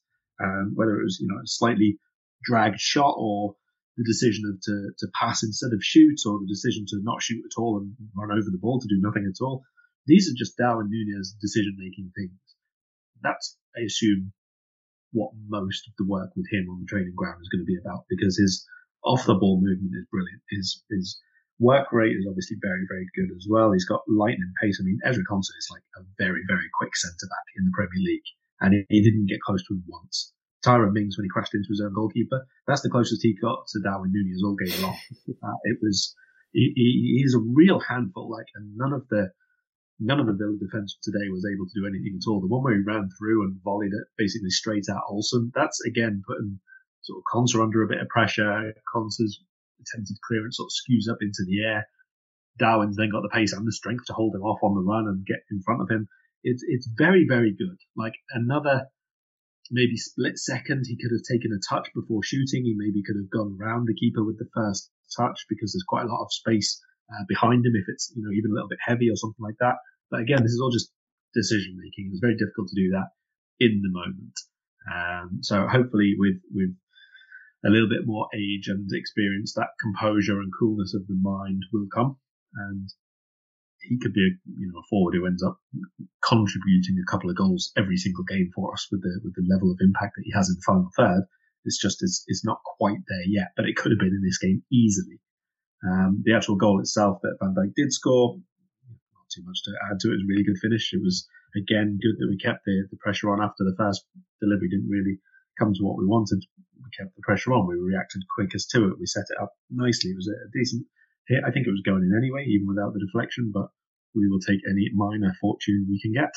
Speaker 2: Um, whether it was, you know, a slightly dragged shot or the decision of to, to pass instead of shoot or the decision to not shoot at all and run over the ball to do nothing at all. These are just Darwin Nunez decision making things. That's, I assume, what most of the work with him on the training ground is going to be about because his off the ball movement is brilliant. His, his work rate is obviously very, very good as well. He's got lightning pace. I mean, Ezra Konsa is like a very, very quick centre back in the Premier League and he, he didn't get close to him once. Tyrone Mings when he crashed into his own goalkeeper. That's the closest he got to Darwin Nunez all game long. [laughs] Uh, it was he, he, he's a real handful. Like, and none of the none of the Villa defence today was able to do anything at all. The one where he ran through and volleyed it basically straight at Olsen. That's again putting sort of Konsa under a bit of pressure. Konsa's attempted clearance sort of skews up into the air. Darwin's then got the pace and the strength to hold him off on the run and get in front of him. It's it's very very good. Like another maybe split second, he could have taken a touch before shooting. He maybe could have gone around the keeper with the first touch because there's quite a lot of space uh, behind him if it's you know even a little bit heavy or something like that. But again, this is all just decision making. It's very difficult to do that in the moment. Um, so hopefully, with with a little bit more age and experience, that composure and coolness of the mind will come, and he could be a you know a forward who ends up contributing a couple of goals every single game for us with the with the level of impact that he has in the final third. It's just it's, it's not quite there yet, but it could have been in this game easily. Um, the actual goal itself that Van Dijk did score, not too much to add to it. It was a really good finish. It was again good that we kept the, the pressure on after the first delivery didn't really come to what we wanted. We kept the pressure on. We reacted quickest to it. We set it up nicely. It was a decent hit. I think it was going in anyway, even without the deflection, but we will take any minor fortune we can get.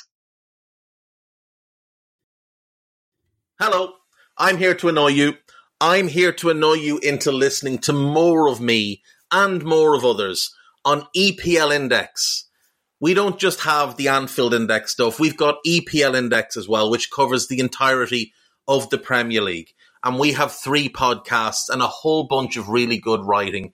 Speaker 5: Hello, I'm here to annoy you. I'm here to annoy you into listening to more of me and more of others on EPL Index. We don't just have the Anfield Index stuff, we've got EPL Index as well, which covers the entirety of the Premier League. And we have three podcasts and a whole bunch of really good writing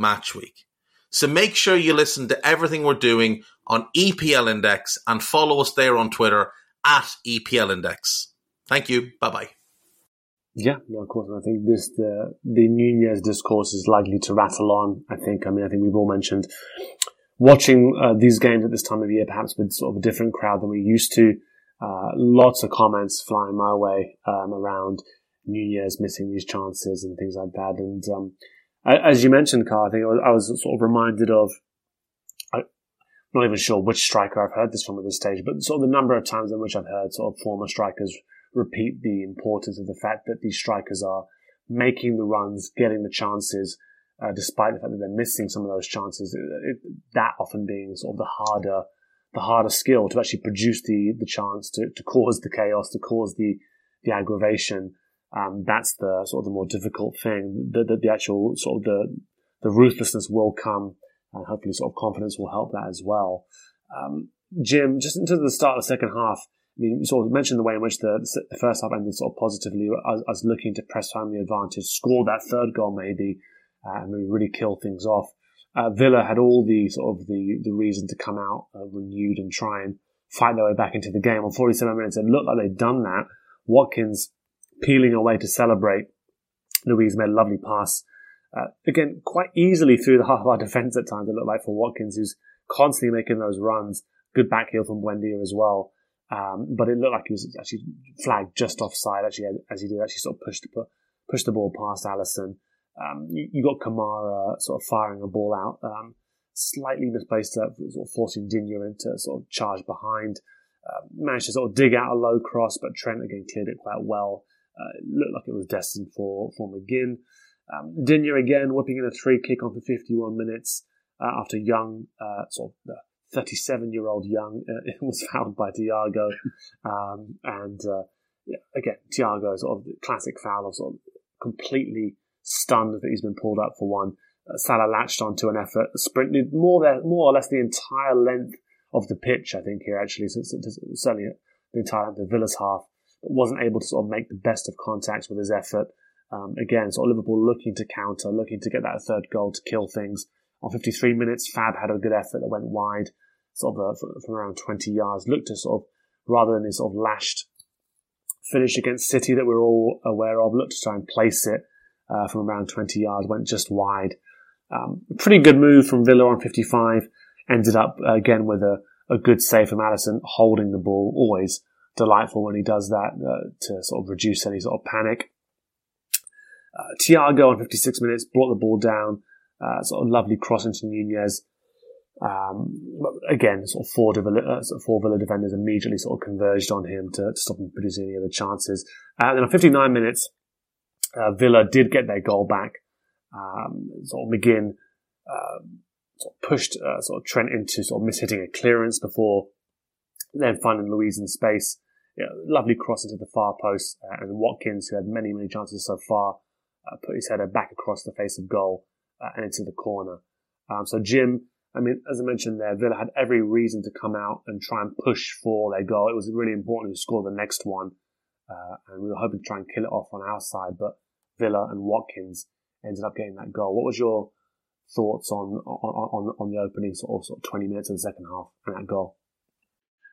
Speaker 5: match week. So make sure you listen to everything we're doing on EPL Index and follow us there on Twitter at EPL Index. Thank you. Bye bye.
Speaker 1: Yeah, of course. I think this the the Nunez discourse is likely to rattle on. I think. I mean, I think we've all mentioned watching uh, these games at this time of year, perhaps with sort of a different crowd than we used to. Uh, lots of comments flying my way um, around Nunez missing these chances and things like that. And um, as you mentioned, Karl, I think I was, sort of reminded of. I'm not even sure which striker I've heard this from at this stage, but sort of the number of times in which I've heard sort of former strikers repeat the importance of the fact that these strikers are making the runs, getting the chances, uh, despite the fact that they're missing some of those chances. It, it, that often being sort of the harder, the harder skill to actually produce the the chance to to cause the chaos, to cause the the aggravation. Um, that's the sort of the more difficult thing. The, the, the actual sort of the, the ruthlessness will come and hopefully sort of confidence will help that as well. Um, Jim, just into the start of the second half, I mean, you sort of mentioned the way in which the, the first half ended sort of positively. I was, looking to press the advantage, score that third goal maybe, uh, and really kill things off. Uh, Villa had all the sort of the, the reason to come out uh, renewed and try and fight their way back into the game. On 47 minutes, it looked like they'd done that. Watkins peeling away to celebrate. Luiz made a lovely pass. Uh, again, quite easily through the half of our defence at times, it looked like for Watkins, who's constantly making those runs. Good back heel from Buendia as well. Um, but it looked like he was actually flagged just offside, actually, as he did actually sort of push the, push the ball past Alisson. Um, you, you, got Kamara sort of firing a ball out, um, slightly misplaced, uh, sort of forcing Digne into sort of charge behind. Uh, managed to sort of dig out a low cross, but Trent again cleared it quite well. Uh, it looked like it was destined for, for McGinn. Um, Digne again whipping in a free kick on for 51 minutes uh, after Young, uh, sort of the 37 year old Young, uh, [laughs] was fouled by Thiago. Um, and uh, yeah, again, Thiago sort of the classic foul of sort of completely stunned that he's been pulled up for one. Uh, Salah latched onto an effort, sprinted more, there, more or less the entire length of the pitch, I think, here actually, so certainly the entire length of Villa's half, wasn't able to sort of make the best of contacts with his effort. Um, again, sort of Liverpool looking to counter, looking to get that third goal to kill things. On 53 minutes, Fab had a good effort that went wide, sort of uh, from around 20 yards. Looked to sort of, rather than his sort of lashed finish against City that we're all aware of, looked to try and place it uh, from around 20 yards, went just wide. Um, pretty good move from Villa on 55. Ended up uh, again with a, a good save from Alisson, holding the ball. Always delightful when he does that uh, to sort of reduce any sort of panic. Uh, Thiago on 56 minutes brought the ball down. Uh, sort of lovely cross into Nunez. Um, again, sort of four, Villa, uh, sort of four Villa defenders immediately sort of converged on him to, to stop him producing any other chances. Uh, then on 59 minutes, uh, Villa did get their goal back. Um, sort of McGinn uh, sort of pushed uh, sort of Trent into sort of mishitting a clearance before then finding Luiz in space. You know, lovely cross into the far post, uh, and Watkins, who had many many chances so far, put his header back across the face of goal and into the corner. Um, so Jim I mean, as I mentioned there, Villa had every reason to come out and try and push for their goal. It was really important to score the next one, uh, and we were hoping to try and kill it off on our side, but Villa and Watkins ended up getting that goal. What was your thoughts on on on, on the opening sort of, sort of 20 minutes of the second half and that goal?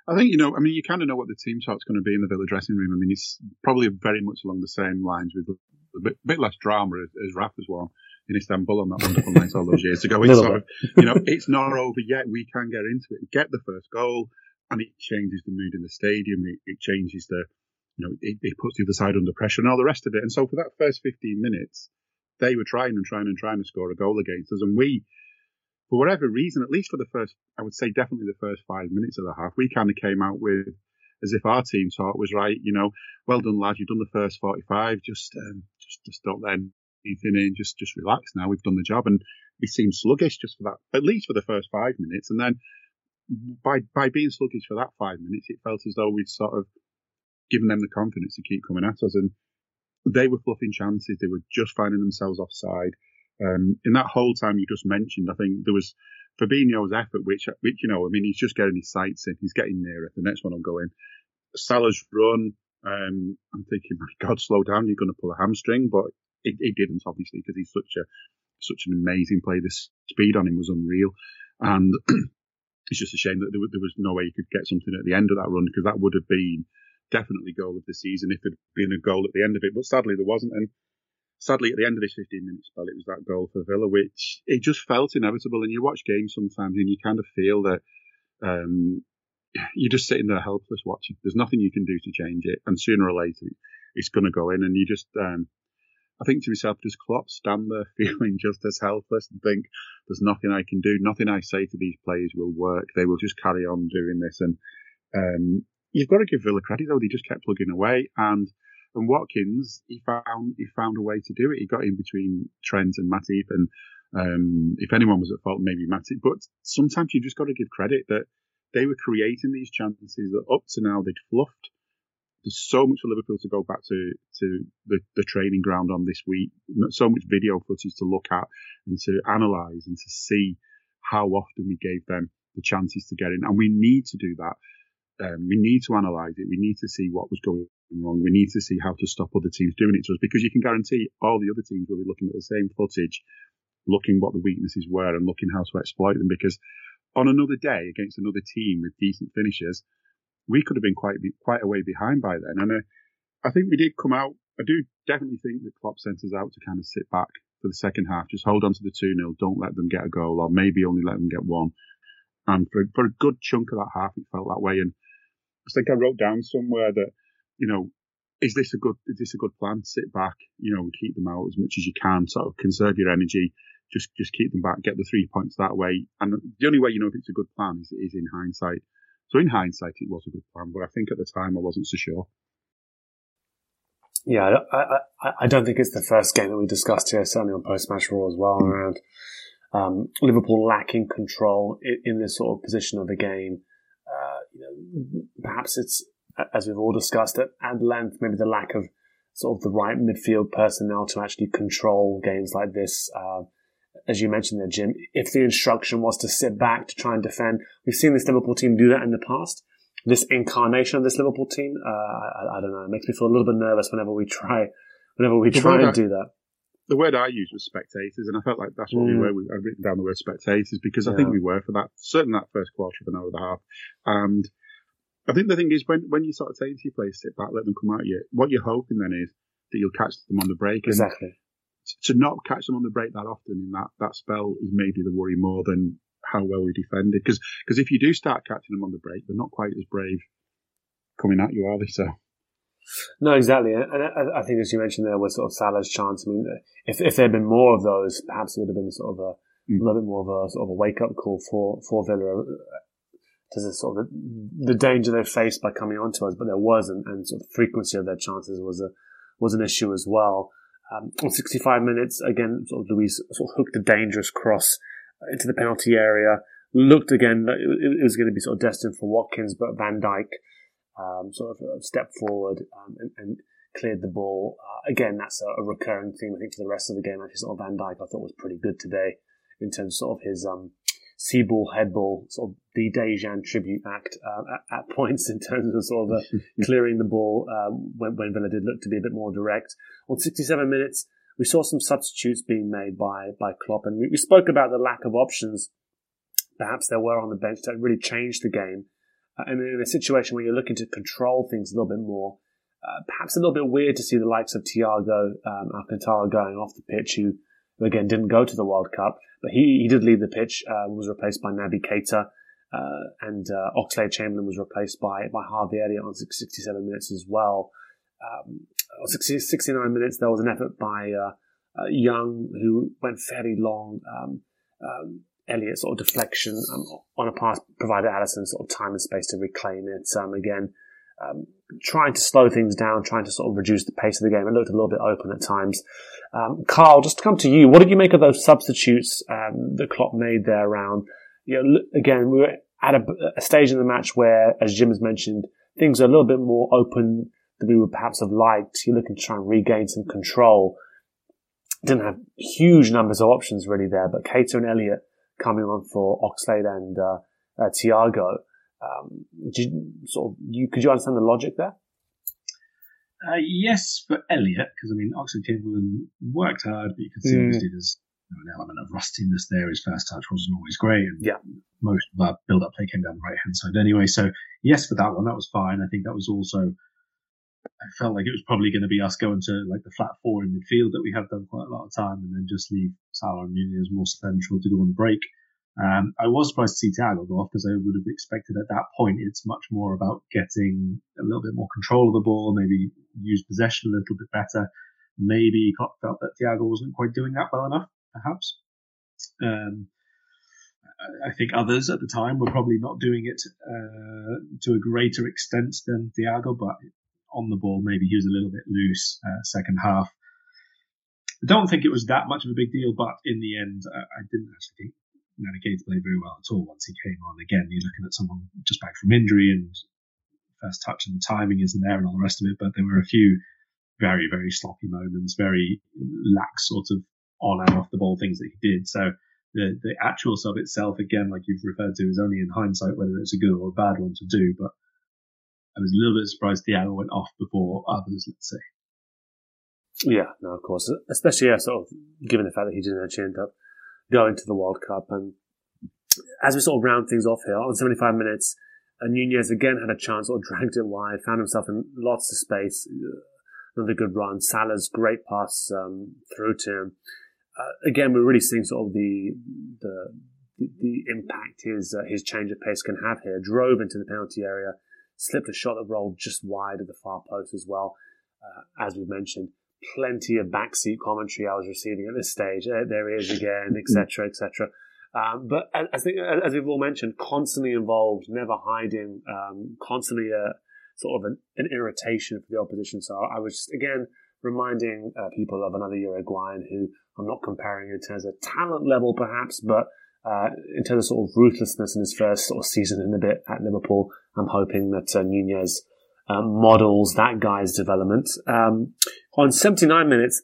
Speaker 3: I think you know. I mean, you kind of know what the team talk's going to be in the Villa dressing room. I mean, it's probably very much along the same lines with a bit, bit less drama as, as Raf as well in Istanbul on that wonderful night all those years ago. [laughs] It's sort of, you know, it's not over yet. We can get into it, get the first goal, and it changes the mood in the stadium. It, it changes the, you know, it, it, puts the other side under pressure and all the rest of it. And so for that first 15 minutes, they were trying and trying and trying to score a goal against us. And we, for whatever reason, at least for the first, I would say definitely the first five minutes of the half, we kind of came out with as if our team talk was right. You know, well done, lads. You've done the first 45. Just, um, just, just don't let anything in. Just, just relax now. We've done the job. And we seemed sluggish just for that, at least for the first five minutes. And then by, by being sluggish for that five minutes, it felt as though we'd sort of given them the confidence to keep coming at us. And they were fluffing chances. They were just finding themselves offside. Um, in that whole time you just mentioned, I think there was Fabinho's effort, which, which, you know, I mean, he's just getting his sights in. He's getting nearer. The next one will go in. Salah's run, um, I'm thinking, my God, slow down. You're going to pull a hamstring, but it, it didn't, obviously, because he's such a, such an amazing player. The speed on him was unreal. And [clears throat] it's just a shame that there, there was no way he could get something at the end of that run, because that would have been definitely goal of the season if there'd been a goal at the end of it. But sadly, there wasn't. And sadly, at the end of this 15 minute spell, it was that goal for Villa, which it just felt inevitable. And you watch games sometimes and you kind of feel that um, you're just sitting there helpless watching. There's nothing you can do to change it. And sooner or later, it's going to go in. And you just, um, I think to myself, does Klopp stand there [laughs] feeling just as helpless and think there's nothing I can do? Nothing I say to these players will work. They will just carry on doing this. And um, you've got to give Villa credit though; they just kept plugging away. And and Watkins, he found he found a way to do it. He got in between Trent and Matip, and um, if anyone was at fault, maybe Matip. But sometimes you just got to give credit that they were creating these chances that up to now they'd fluffed. There's so much for Liverpool to go back to to the, the training ground on this week. So much video footage to look at and to analyse and to see how often we gave them the chances to get in, and we need to do that um, we need to analyse it. We need to see what was going wrong. We need to see how to stop other teams doing it to us because you can guarantee all the other teams will be looking at the same footage, looking what the weaknesses were and looking how to exploit them. Because on another day against another team with decent finishers, we could have been quite quite a way behind by then. And uh, I think we did come out. I do definitely think that Klopp sent us out to kind of sit back for the second half, just hold on to the 2 0, don't let them get a goal, or maybe only let them get one. And for, for a good chunk of that half, it felt that way. And I think I wrote down somewhere that, you know, is this a good is this a good plan? Sit back, you know, and keep them out as much as you can. Sort of conserve your energy. Just just keep them back, get the three points that way. And the only way you know if it's a good plan is, is in hindsight. So in hindsight, it was a good plan, but I think at the time I wasn't so sure.
Speaker 1: Yeah, I, I, I don't think it's the first game that we discussed here, certainly on post match Raw as well, around um, Liverpool lacking control in, in, this sort of position of the game you know, perhaps it's, as we've all discussed at, at length, maybe the lack of sort of the right midfield personnel to actually control games like this. Uh, as you mentioned there, Jim, if the instruction was to sit back to try and defend, we've seen this Liverpool team do that in the past. This incarnation of this Liverpool team, uh, I, I, don't know, it makes me feel a little bit nervous whenever we try, whenever we try and do that.
Speaker 3: The word I used was spectators, and I felt like that's what mm. we were. I've written down the word spectators because I think we were for that, certainly that first quarter of an hour and a half. And I think the thing is when, when you sort of say to your players, sit back, let them come at you, what you're hoping then is that you'll catch them on the break.
Speaker 1: Exactly
Speaker 3: to not catch them on the break that often in that, that spell is maybe the worry more than how well we defended. Because because if you do start catching them on the break, they're not quite as brave coming at you, are they? So.
Speaker 1: No, exactly, and I, I think as you mentioned there was sort of Salah's chance. I mean, if if there had been more of those, perhaps it would have been sort of a, mm. a little bit more of a sort of a wake up call for for Villa to the sort of the, the danger they faced by coming onto us, but there wasn't, and sort of the frequency of their chances was a was an issue as well. Um, on 65 minutes, again, sort of Luiz sort of hooked a dangerous cross into the penalty area. Looked again that it, was going to be sort of destined for Watkins, but Van Dijk um, sort of stepped forward um, and, and, cleared the ball. Uh, again, that's a, a, recurring theme, I think, for the rest of the game. Actually, sort of Van Dijk, I thought was pretty good today in terms of, sort of his um, see ball, head ball, sort of the Dejan tribute act uh, at, at, [laughs] points in terms of sort of uh, [laughs] clearing the ball um, when, when Villa did look to be a bit more direct. On 67 minutes, we saw some substitutes being made by by Klopp, and we, we spoke about the lack of options. Perhaps there were on the bench that really changed the game. Uh, and in a situation where you're looking to control things a little bit more, uh, perhaps a little bit weird to see the likes of Thiago um, Alcantara going off the pitch, who, who again didn't go to the World Cup. But he, he did leave the pitch, uh, was replaced by Naby Keita, uh, and uh, Oxlade Chamberlain was replaced by, by Harvey Elliott on 67 minutes as well. Um, 60, 69 minutes, there was an effort by uh, uh, Young, who went fairly long. Um, um, Elliott sort of deflection um, on a pass provided Alisson sort of time and space to reclaim it. Um, again, um, trying to slow things down, trying to sort of reduce the pace of the game. It looked a little bit open at times. Um, Karl, just to come to you, what did you make of those substitutes um, that Klopp made there around? You know, again, we were at a, a, stage in the match where, as Jim has mentioned, things are a little bit more open than we would perhaps have liked. You're looking to try and regain some control. Didn't have huge numbers of options really there, but Keita and Elliott coming on for Oxlade and uh, uh, Thiago um, did you, sort of, you could you understand the logic there?
Speaker 2: Uh, yes, for Elliott, because I mean, Oxlade Chamberlain worked hard, but you can see mm. obviously there's you know, an element of rustiness there. His first touch wasn't always great, and
Speaker 1: yeah.
Speaker 2: most of our build-up play came down the right-hand side anyway. So yes, for that one, that was fine. I think that was also. I felt like it was probably going to be us going to like the flat four in midfield that we have done quite a lot of time, and then just leave Salah and Nunez more central to go on the break. Um, I was surprised to see Thiago go off because I would have expected at that point it's much more about getting a little bit more control of the ball, maybe use possession a little bit better. Maybe Klopp felt that Thiago wasn't quite doing that well enough, perhaps. Um, I think others at the time were probably not doing it uh, to a greater extent than Thiago, but on the ball maybe he was a little bit loose uh, second half. I don't think it was that much of a big deal, but in the end, I didn't actually think Naby Keita played very well at all once he came on. Again, you're looking at someone just back from injury and first touch and the timing isn't there and all the rest of it. But there were a few very, very sloppy moments, very lax sort of on and off the ball things that he did. So the, the actual sub itself, again, like you've referred to, is only in hindsight whether it's a good or a bad one to do. But I was a little bit surprised Thiago went off before others, let's say.
Speaker 1: Yeah, no, of course. Especially, yeah, sort of given the fact that he didn't actually end up going to the World Cup. And as we sort of round things off here, on 75 minutes, uh, Nunez again had a chance, or dragged it wide, found himself in lots of space. Uh, another good run. Salah's great pass um, through to him. Uh, again, we're really seeing sort of the the the impact his uh, his change of pace can have here. Drove into the penalty area, slipped a shot that rolled just wide of the far post as well. Uh, as we've mentioned, plenty of backseat commentary I was receiving at this stage. Uh, there he is again, etc., etc. Um, but as, as we've all mentioned, constantly involved, never hiding, um, constantly a sort of an, an, irritation for the opposition. So I was just, again reminding uh, people of another Uruguayan who I'm not comparing in terms of talent level, perhaps, but uh, in terms of sort of ruthlessness in his first sort of season in a bit at Liverpool. I'm hoping that uh, Nunez uh, models that guy's development. Um, on 79 minutes,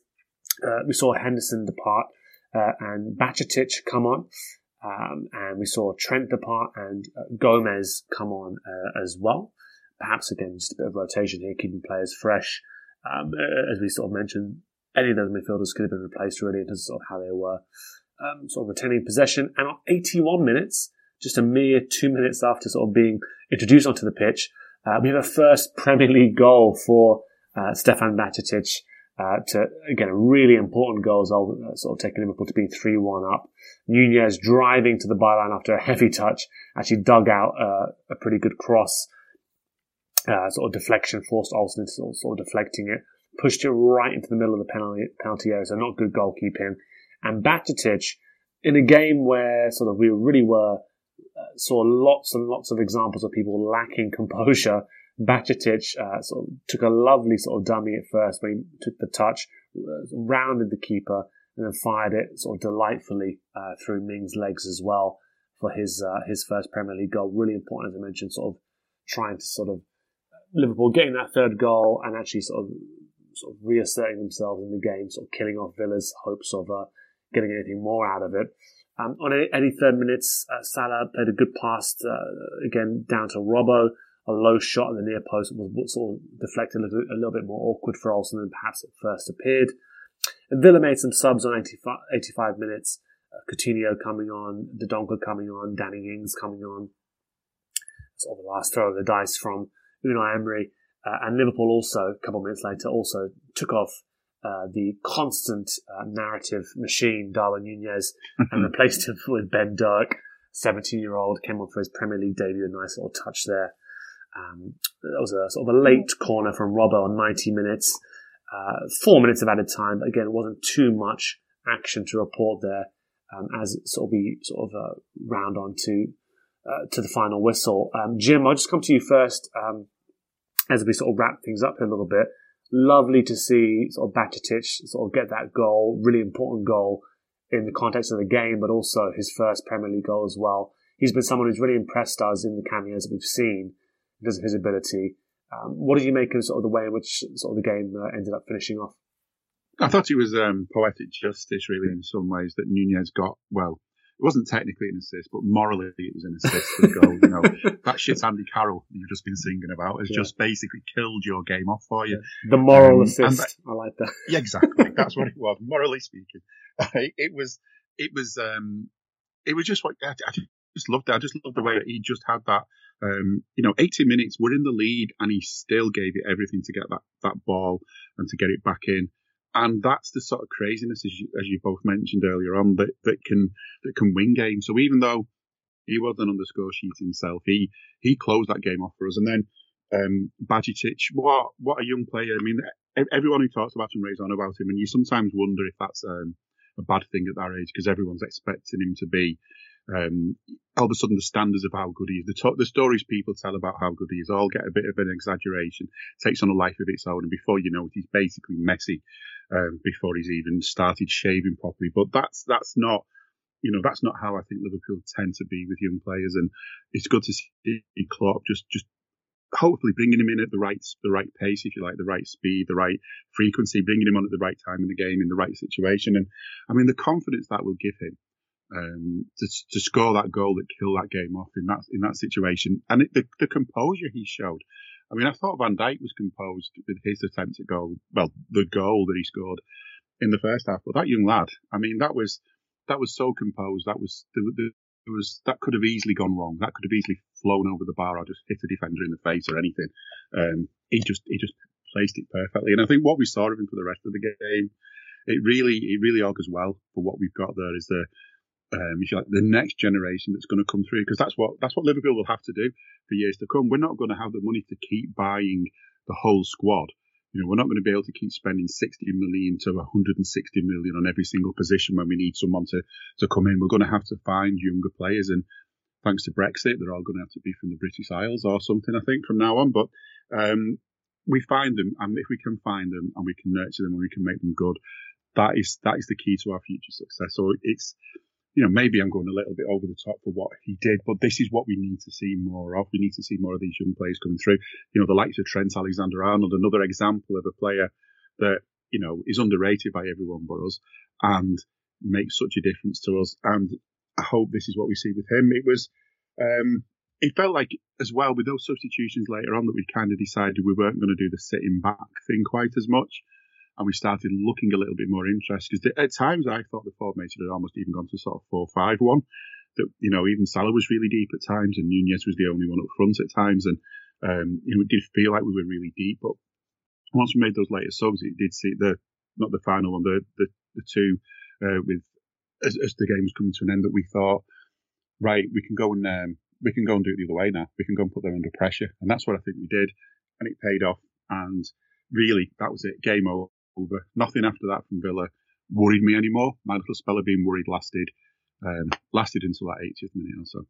Speaker 1: uh, we saw Henderson depart uh, and Bajcetic come on. Um, and we saw Trent depart and uh, Gomez come on uh, as well. Perhaps again, just a bit of rotation here, keeping players fresh. Um, as we sort of mentioned, any of those midfielders could have been replaced really in terms of how they were um, sort of retaining possession. And on 81 minutes, just a mere two minutes after sort of being introduced onto the pitch, uh, we have a first Premier League goal for uh, Stefan Bajcetic uh, to, again, a really important goal as well, uh, sort of taking Liverpool to be 3-1 up. Nunez driving to the byline after a heavy touch, actually dug out uh, a pretty good cross, uh, sort of deflection, forced Olsen into sort of, sort of deflecting it, pushed it right into the middle of the penalty, penalty area, so not good goalkeeping. And Bajcetic, in a game where sort of we really were, uh, saw lots and lots of examples of people lacking composure, Bajcetic uh, sort of took a lovely sort of dummy at first when he took the touch, uh, rounded the keeper, and then fired it sort of delightfully uh, through Mings' legs as well for his uh, his first Premier League goal. Really important, as I mentioned, sort of trying to sort of Liverpool getting that third goal and actually sort of sort of reasserting themselves in the game, sort of killing off Villa's hopes of uh, getting anything more out of it. Um, on any third minutes, uh, Salah played a good pass uh, again down to Robbo. A low shot at the near post was sort of deflected a little, a little bit more awkward for Olsen than perhaps it first appeared. And Villa made some subs on 85, 85 minutes. Uh, Coutinho coming on, Dendoncker coming on, Danny Ings coming on. Sort of the last throw of the dice from Unai Emery. Uh, and Liverpool also, a couple of minutes later, also took off uh, the constant uh, narrative machine, Darwin Nunez, and [laughs] replaced him with Ben Doak, 17 year old, came on for his Premier League debut, a nice little touch there. Um, that was a sort of a late corner from Robbo on 90 minutes. Uh, four minutes of added time, but again, it wasn't too much action to report there um, as sort of we sort of uh, round on to, uh, to the final whistle. Um, Jim, I'll just come to you first um, as we sort of wrap things up here a little bit. Lovely to see sort of Bajcetic sort of get that goal, really important goal in the context of the game, but also his first Premier League goal as well. He's been someone who's really impressed us in the cameos that we've seen because of his ability. Um, what did you make of sort of the way in which sort of the game uh, ended up finishing off?
Speaker 3: I thought it was um, poetic justice, really, in some ways, that Nunez got, well, it wasn't technically an assist, but morally it was an assist for the goal. You know, [laughs] that shit Andy Carroll you've just been singing about has yeah. just basically killed your game off for you.
Speaker 1: The moral um, assist. That, I like that.
Speaker 3: Yeah, exactly. [laughs] That's what it was, morally speaking. [laughs] it was, it was, um, it was just what I, I just loved it. I just loved the way that he just had that um, you know, 80 minutes, we're in the lead, and he still gave it everything to get that, that ball and to get it back in. And that's the sort of craziness, as you, as you both mentioned earlier on, that, that can that can win games. So even though he wasn't on the score sheet himself, he he closed that game off for us. And then um, Bajcetic, what what a young player! I mean, everyone who talks about him raves on about him, and you sometimes wonder if that's um, a bad thing at that age because everyone's expecting him to be um, all of a sudden the standards of how good he is, the, to- the stories people tell about how good he is, all get a bit of an exaggeration, takes on a life of its own, and before you know it, he's basically Messi um, before he's even started shaving properly. But that's that's not. You know that's not how I think Liverpool tend to be with young players, and it's good to see Klopp just just hopefully bringing him in at the right the right pace, if you like, the right speed, the right frequency, bringing him on at the right time in the game in the right situation. And I mean, the confidence that will give him um, to, to score that goal that killed that game off in that in that situation, and it, the, the composure he showed. I mean, I thought Van Dijk was composed with his attempt at goal, well, the goal that he scored in the first half, but that young lad, I mean, that was that was so composed. That was there, was that could have easily gone wrong. That could have easily flown over the bar or just hit a defender in the face or anything. Um, he just he just placed it perfectly, and I think what we saw of him for the rest of the game, it really it really augurs well for what we've got there. Is the um, like, the next generation that's going to come through, because that's what that's what Liverpool will have to do for years to come. We're not going to have the money to keep buying the whole squad. You know, we're not going to be able to keep spending 60 million to 160 million on every single position when we need someone to, to come in. We're going to have to find younger players. And thanks to Brexit, they're all going to have to be from the British Isles or something, I think, from now on. But um, we find them, and if we can find them and we can nurture them and we can make them good, that is that is the key to our future success. So it's you know, maybe I'm going a little bit over the top for what he did, but this is what we need to see more of. We need to see more of these young players coming through. You know, the likes of Trent Alexander-Arnold, another example of a player that you know is underrated by everyone but us, and makes such a difference to us. And I hope this is what we see with him. It was, um, it felt like as well with those substitutions later on that we kind of decided we weren't going to do the sitting back thing quite as much and we started looking a little bit more interested. Because at times I thought the formation had almost even gone to sort of four five one. That you know even Salah was really deep at times, and Nunez was the only one up front at times, and um, you know it did feel like we were really deep. But once we made those later subs, it did see the not the final one, the the, the two uh, with as, as, the game was coming to an end that we thought, right, we can go and um, we can go and do it the other way now. We can go and put them under pressure, and that's what I think we did, and it paid off. And really, that was it. Game over over. Nothing after that from Villa worried me anymore. My little spell of being worried lasted um, lasted until that 80th minute or so.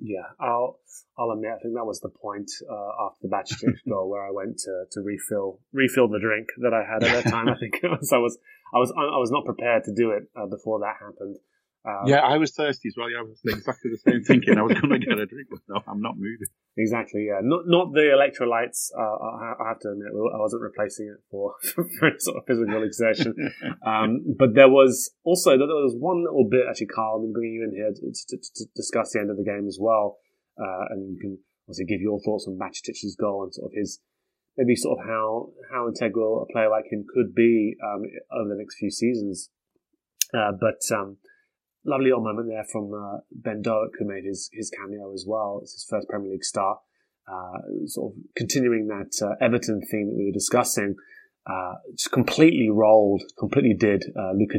Speaker 1: Yeah, I'll I'll admit I think that was the point uh, after the Bajcetic [laughs] goal where I went to, to refill refill the drink that I had at that time. I think was, I was I was I was not prepared to do it uh, before that happened.
Speaker 3: Um, yeah, I was thirsty as well. Yeah, I was exactly the same thinking. I was going to get a drink, but no, I'm not moving.
Speaker 1: Exactly. Yeah, not not the electrolytes. Uh, I have to admit, I wasn't replacing it for, [laughs] for sort of physical exertion. [laughs] um, but there was also there was one little bit actually, Karl. I'm bringing you in here to, to, to, discuss the end of the game as well, uh, and you can also give your thoughts on Bajcetic's goal and sort of his maybe sort of how how integral a player like him could be um, over the next few seasons. Uh, but um, lovely little moment there from uh, Ben Doak, who made his, his cameo as well. It's his first Premier League start. Uh, sort of continuing that uh, Everton theme that we were discussing, uh, just completely rolled, completely did uh, Luca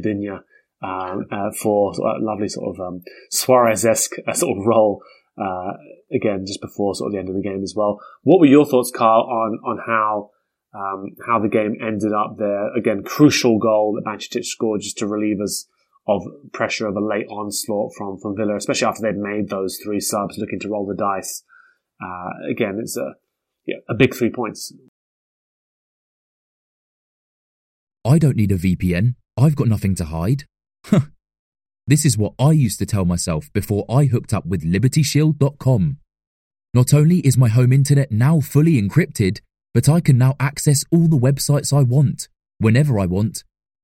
Speaker 1: um, uh, for a lovely sort of um, Suarez-esque uh, sort of role uh, again just before sort of the end of the game as well. What were your thoughts, Karl, on on how um, how the game ended up there? Again, crucial goal that Bajcetic scored just to relieve us of pressure of a late onslaught from, from Villa, especially after they'd made those three subs looking to roll the dice. Uh, again, it's a, yeah, a big three points.
Speaker 6: I don't need a VPN. I've got nothing to hide. this is what I used to tell myself before I hooked up with LibertyShield.com. Not only is my home internet now fully encrypted, but I can now access all the websites I want, whenever I want,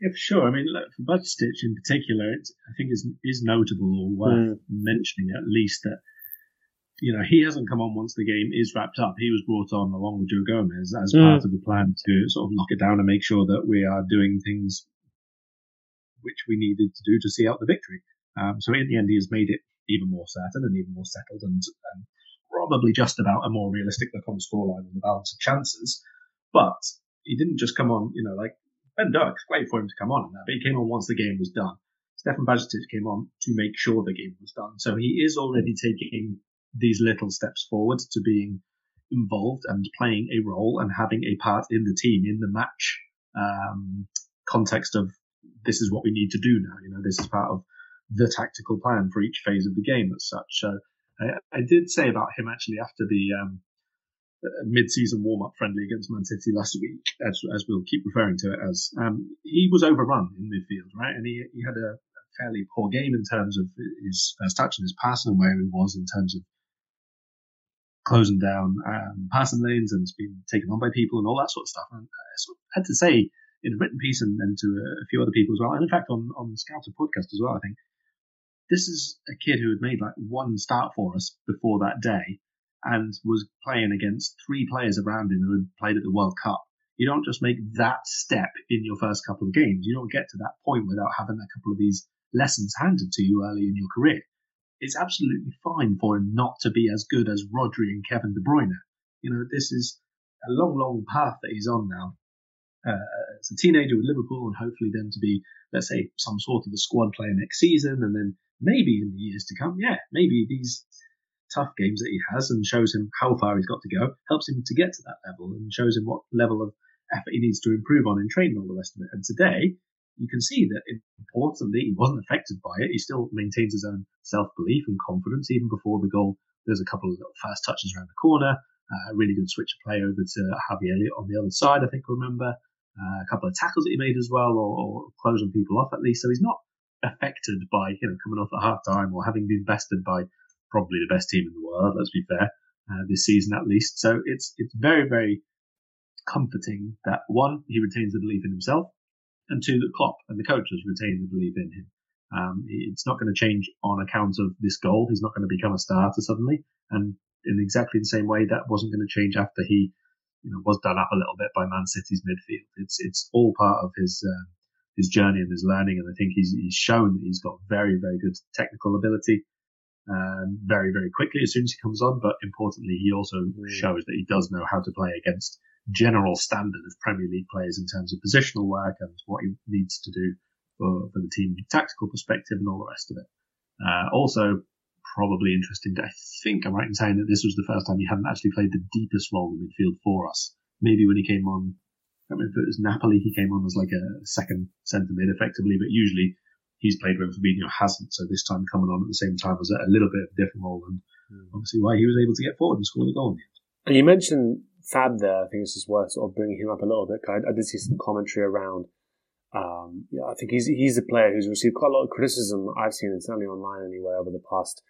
Speaker 2: Yeah, for sure. I mean, look, for Bajcetic in particular, it, I think is is notable or worth mm. mentioning at least that you know he hasn't come on once the game is wrapped up. He was brought on along with Joe Gomez as mm. part of the plan to sort of lock it down and make sure that we are doing things which we needed to do to see out the victory. Um, so in the end, he has made it even more certain and even more settled and, and probably just about a more realistic look on the scoreline and the balance of chances. But he didn't just come on, you know, like Ben Doak's great for him to come on but he came on once the game was done. Stefan Bajcetic came on to make sure the game was done. So he is already taking these little steps forward to being involved and playing a role and having a part in the team in the match um, context of this is what we need to do now. You know, this is part of the tactical plan for each phase of the game as such. So I, I did say about him actually after the um, mid-season warm-up friendly against Man City last week, as, as we'll keep referring to it as, um, he was overrun in midfield, right? And he, he had a fairly poor game in terms of his first touch and his passing and where he was in terms of closing down um, passing lanes and being taken on by people and all that sort of stuff. And I sort of had to say in a written piece and, and to a, a, few other people as well, and in fact on on the Scouter podcast as well, I think this is a kid who had made like one start for us before that day and was playing against three players around him who had played at the World Cup. You don't just make that step in your first couple of games. You don't get to that point without having a couple of these lessons handed to you early in your career. It's absolutely fine for him not to be as good as Rodri and Kevin De Bruyne. You know, this is a long, long path that he's on now. Uh, as a teenager with Liverpool and hopefully then to be, let's say, some sort of a squad player next season and then maybe in the years to come, yeah, maybe these tough games that he has and shows him how far he's got to go, helps him to get to that level and shows him what level of effort he needs to improve on in training all the rest of it. And today, you can see that importantly, he wasn't affected by it. He still maintains his own self belief and confidence even before the goal. There's a couple of little fast touches around the corner, uh, a really good switch of play over to Harvey Elliott on the other side, I think I remember. Uh, a couple of tackles that he made as well, or, or closing people off at least. So he's not affected by you know coming off at half time or having been bested by probably the best team in the world. Let's be fair, uh, this season at least. So it's it's very very comforting that one he retains the belief in himself, and two that Klopp and the coaches retain the belief in him. Um, it's not going to change on account of this goal. He's not going to become a starter suddenly, and in exactly the same way that wasn't going to change after he you know, was done up a little bit by Man City's midfield. It's it's all part of his uh, his journey and his learning, and I think he's he's shown that he's got very very good technical ability, um, very very quickly as soon as he comes on. But importantly, he also mm. shows that he does know how to play against general standard of Premier League players in terms of positional work and what he needs to do for, for the team tactical perspective and all the rest of it. Uh, also, probably interesting. I think I'm right in saying that this was the first time he hadn't actually played the deepest role in midfield for us. Maybe when he came on, I don't know if it was Napoli, he came on as like a second centre mid effectively, but usually he's played when Fabinho hasn't. So this time coming on at the same time was a little bit of a different role and mm. obviously why he was able to get forward and score the goal in the end.
Speaker 1: And you mentioned Fab there. I think it's just worth sort of bringing him up a little bit. I, I did see some commentary around um, yeah, I think he's he's a player who's received quite a lot of criticism. I've seen it certainly online anyway over the past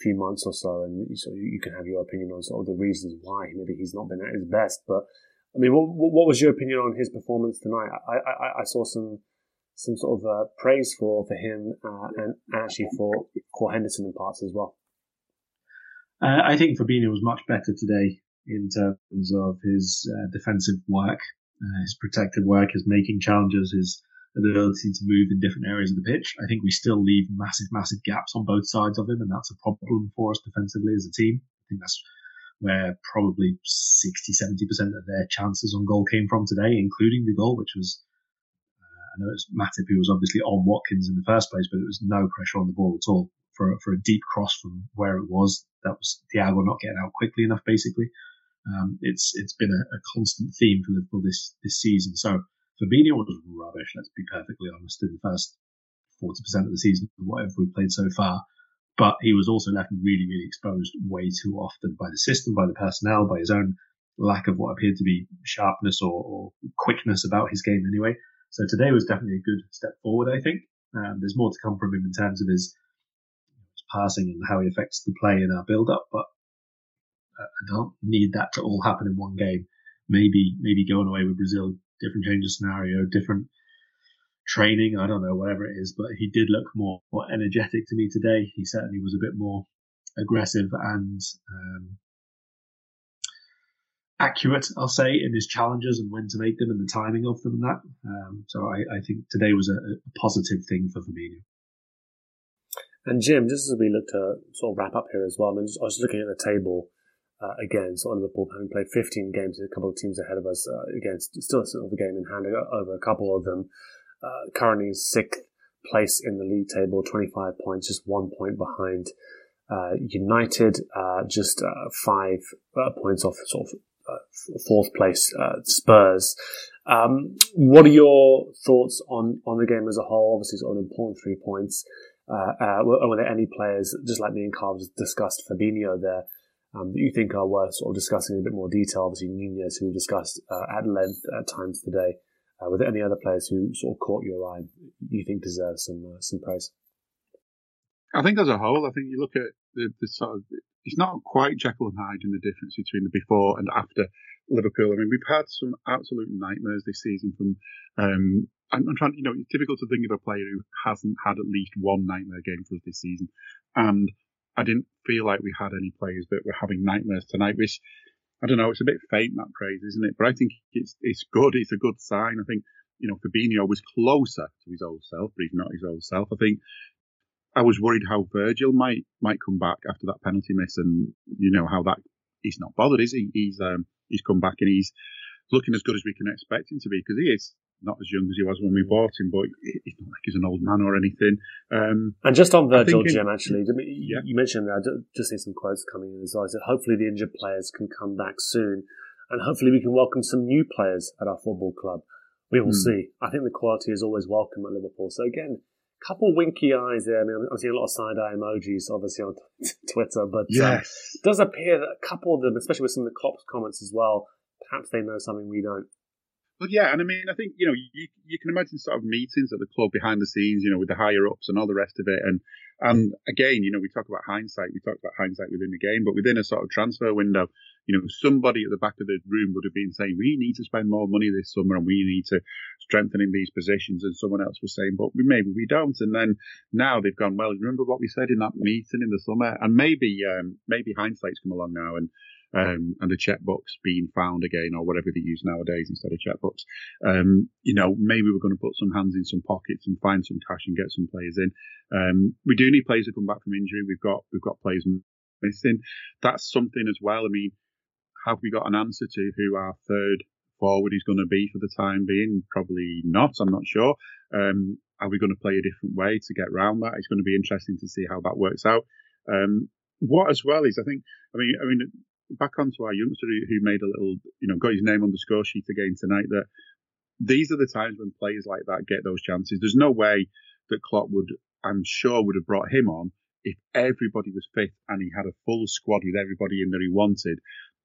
Speaker 1: few months or so, and so you can have your opinion on sort of the reasons why maybe he's not been at his best. But I mean, what, what was your opinion on his performance tonight? I, I, I saw some some sort of uh, praise for for him uh, and actually for for Henderson in parts as well.
Speaker 2: Uh, I think Fabinho was much better today in terms of his uh, defensive work, uh, his protective work, his making challenges, his ability to move in different areas of the pitch. I think we still leave massive, massive gaps on both sides of him, and that's a problem for us defensively as a team. I think that's where probably 60, 70% of their chances on goal came from today, including the goal, which was, I know it was Matip who was obviously on Watkins in the first place, but it was no pressure on the ball at all for, for a deep cross from where it was. That was Thiago not getting out quickly enough, basically. Um, it's, it's been a, a constant theme for Liverpool this, this season. So, Fabinho was rubbish, let's be perfectly honest, in the first 40% of the season, whatever we've played so far. But he was also left really, really exposed way too often by the system, by the personnel, by his own lack of what appeared to be sharpness or, or quickness about his game anyway. So today was definitely a good step forward, I think. Um, there's more to come from him in terms of his, his passing and how he affects the play in our build up, but uh, I don't need that to all happen in one game. Maybe, maybe going away with Brazil different change of scenario, different training. I don't know, whatever it is, but he did look more, more energetic to me today. He certainly was a bit more aggressive and um, accurate, I'll say, in his challenges and when to make them and the timing of them and that. Um, so I, I, think today was a, a, positive thing for Fabinho.
Speaker 1: And Jim, just as we look to sort of wrap up here as well, I, mean, I was looking at the table uh, again, of Liverpool having played 15 games, with a couple of teams ahead of us. Uh, again, still sort of a game in hand over a couple of them. Uh, currently sixth place in the league table, 25 points, just one point behind uh, United, uh, just uh, five points off sort of fourth place Spurs. Um, what are your thoughts on, on the game as a whole? Obviously, it's an important three points. Uh, were there any players, just like me and Karl discussed, Fabinho there, um, that you think are worth sort of discussing in a bit more detail? Obviously, Nunez, who we discussed uh, at length at times today. Uh, were there any other players who sort of caught your eye you think deserve some uh, some praise?
Speaker 3: I think as a whole, I think you look at the, the sort of it's not quite Jekyll and Hyde in the difference between the before and after Liverpool. I mean, we've had some absolute nightmares this season from. Um, I'm, I'm trying, you know, it's difficult to think of a player who hasn't had at least one nightmare game for us this season, and I didn't feel like we had any players that were having nightmares tonight, which I don't know, it's a bit faint that praise, isn't it? But I think it's it's good. It's a good sign. I think you know Fabinho was closer to his old self, but he's not his old self. I think I was worried how Virgil might might come back after that penalty miss, and you know how that he's not bothered, is he? He's um, he's come back and he's looking as good as we can expect him to be because he is not as young as he was when we bought him, but he's not like he's an old man or anything. Um,
Speaker 1: and just on Virgil, Jim, actually, you, yeah. you mentioned that. I just see some quotes coming in as well. I said, hopefully the injured players can come back soon, and hopefully we can welcome some new players at our football club. We will mm. see. I think the quality is always welcome at Liverpool. So again, couple winky eyes there. I mean, I'm seeing a lot of side eye emojis, obviously on [laughs] Twitter, but um, yes. um, it does appear that a couple of them, especially with some of the Klopp's comments as well, perhaps they know something we don't.
Speaker 3: Well, yeah, and I mean, I think you know, you, you can imagine sort of meetings at the club behind the scenes, you know, with the higher ups and all the rest of it, and and again, you know, we talk about hindsight, we talk about hindsight within the game, but within a sort of transfer window, you know, somebody at the back of the room would have been saying, we need to spend more money this summer and we need to strengthen in these positions. And someone else was saying, but we, maybe we don't. And then now they've gone, well, remember what we said in that meeting in the summer? And maybe, um, maybe hindsight's come along now and, um, and the checkbooks being found again or whatever they use nowadays instead of checkbooks. Um, you know, maybe we're going to put some hands in some pockets and find some cash and get some players in. Um, we do need players to come back from injury. We've got, we've got players missing. That's something as well. I mean, have we got an answer to who our third forward is going to be for the time being? Probably not. I'm not sure. Um, are we going to play a different way to get around that? It's going to be interesting to see how that works out. Um, what as well is, I think, I mean, I mean, back onto our youngster who, made a little, you know, got his name on the score sheet again tonight. That these are the times when players like that get those chances. There's no way that Klopp would, I'm sure, would have brought him on if everybody was fit and he had a full squad with everybody in that he wanted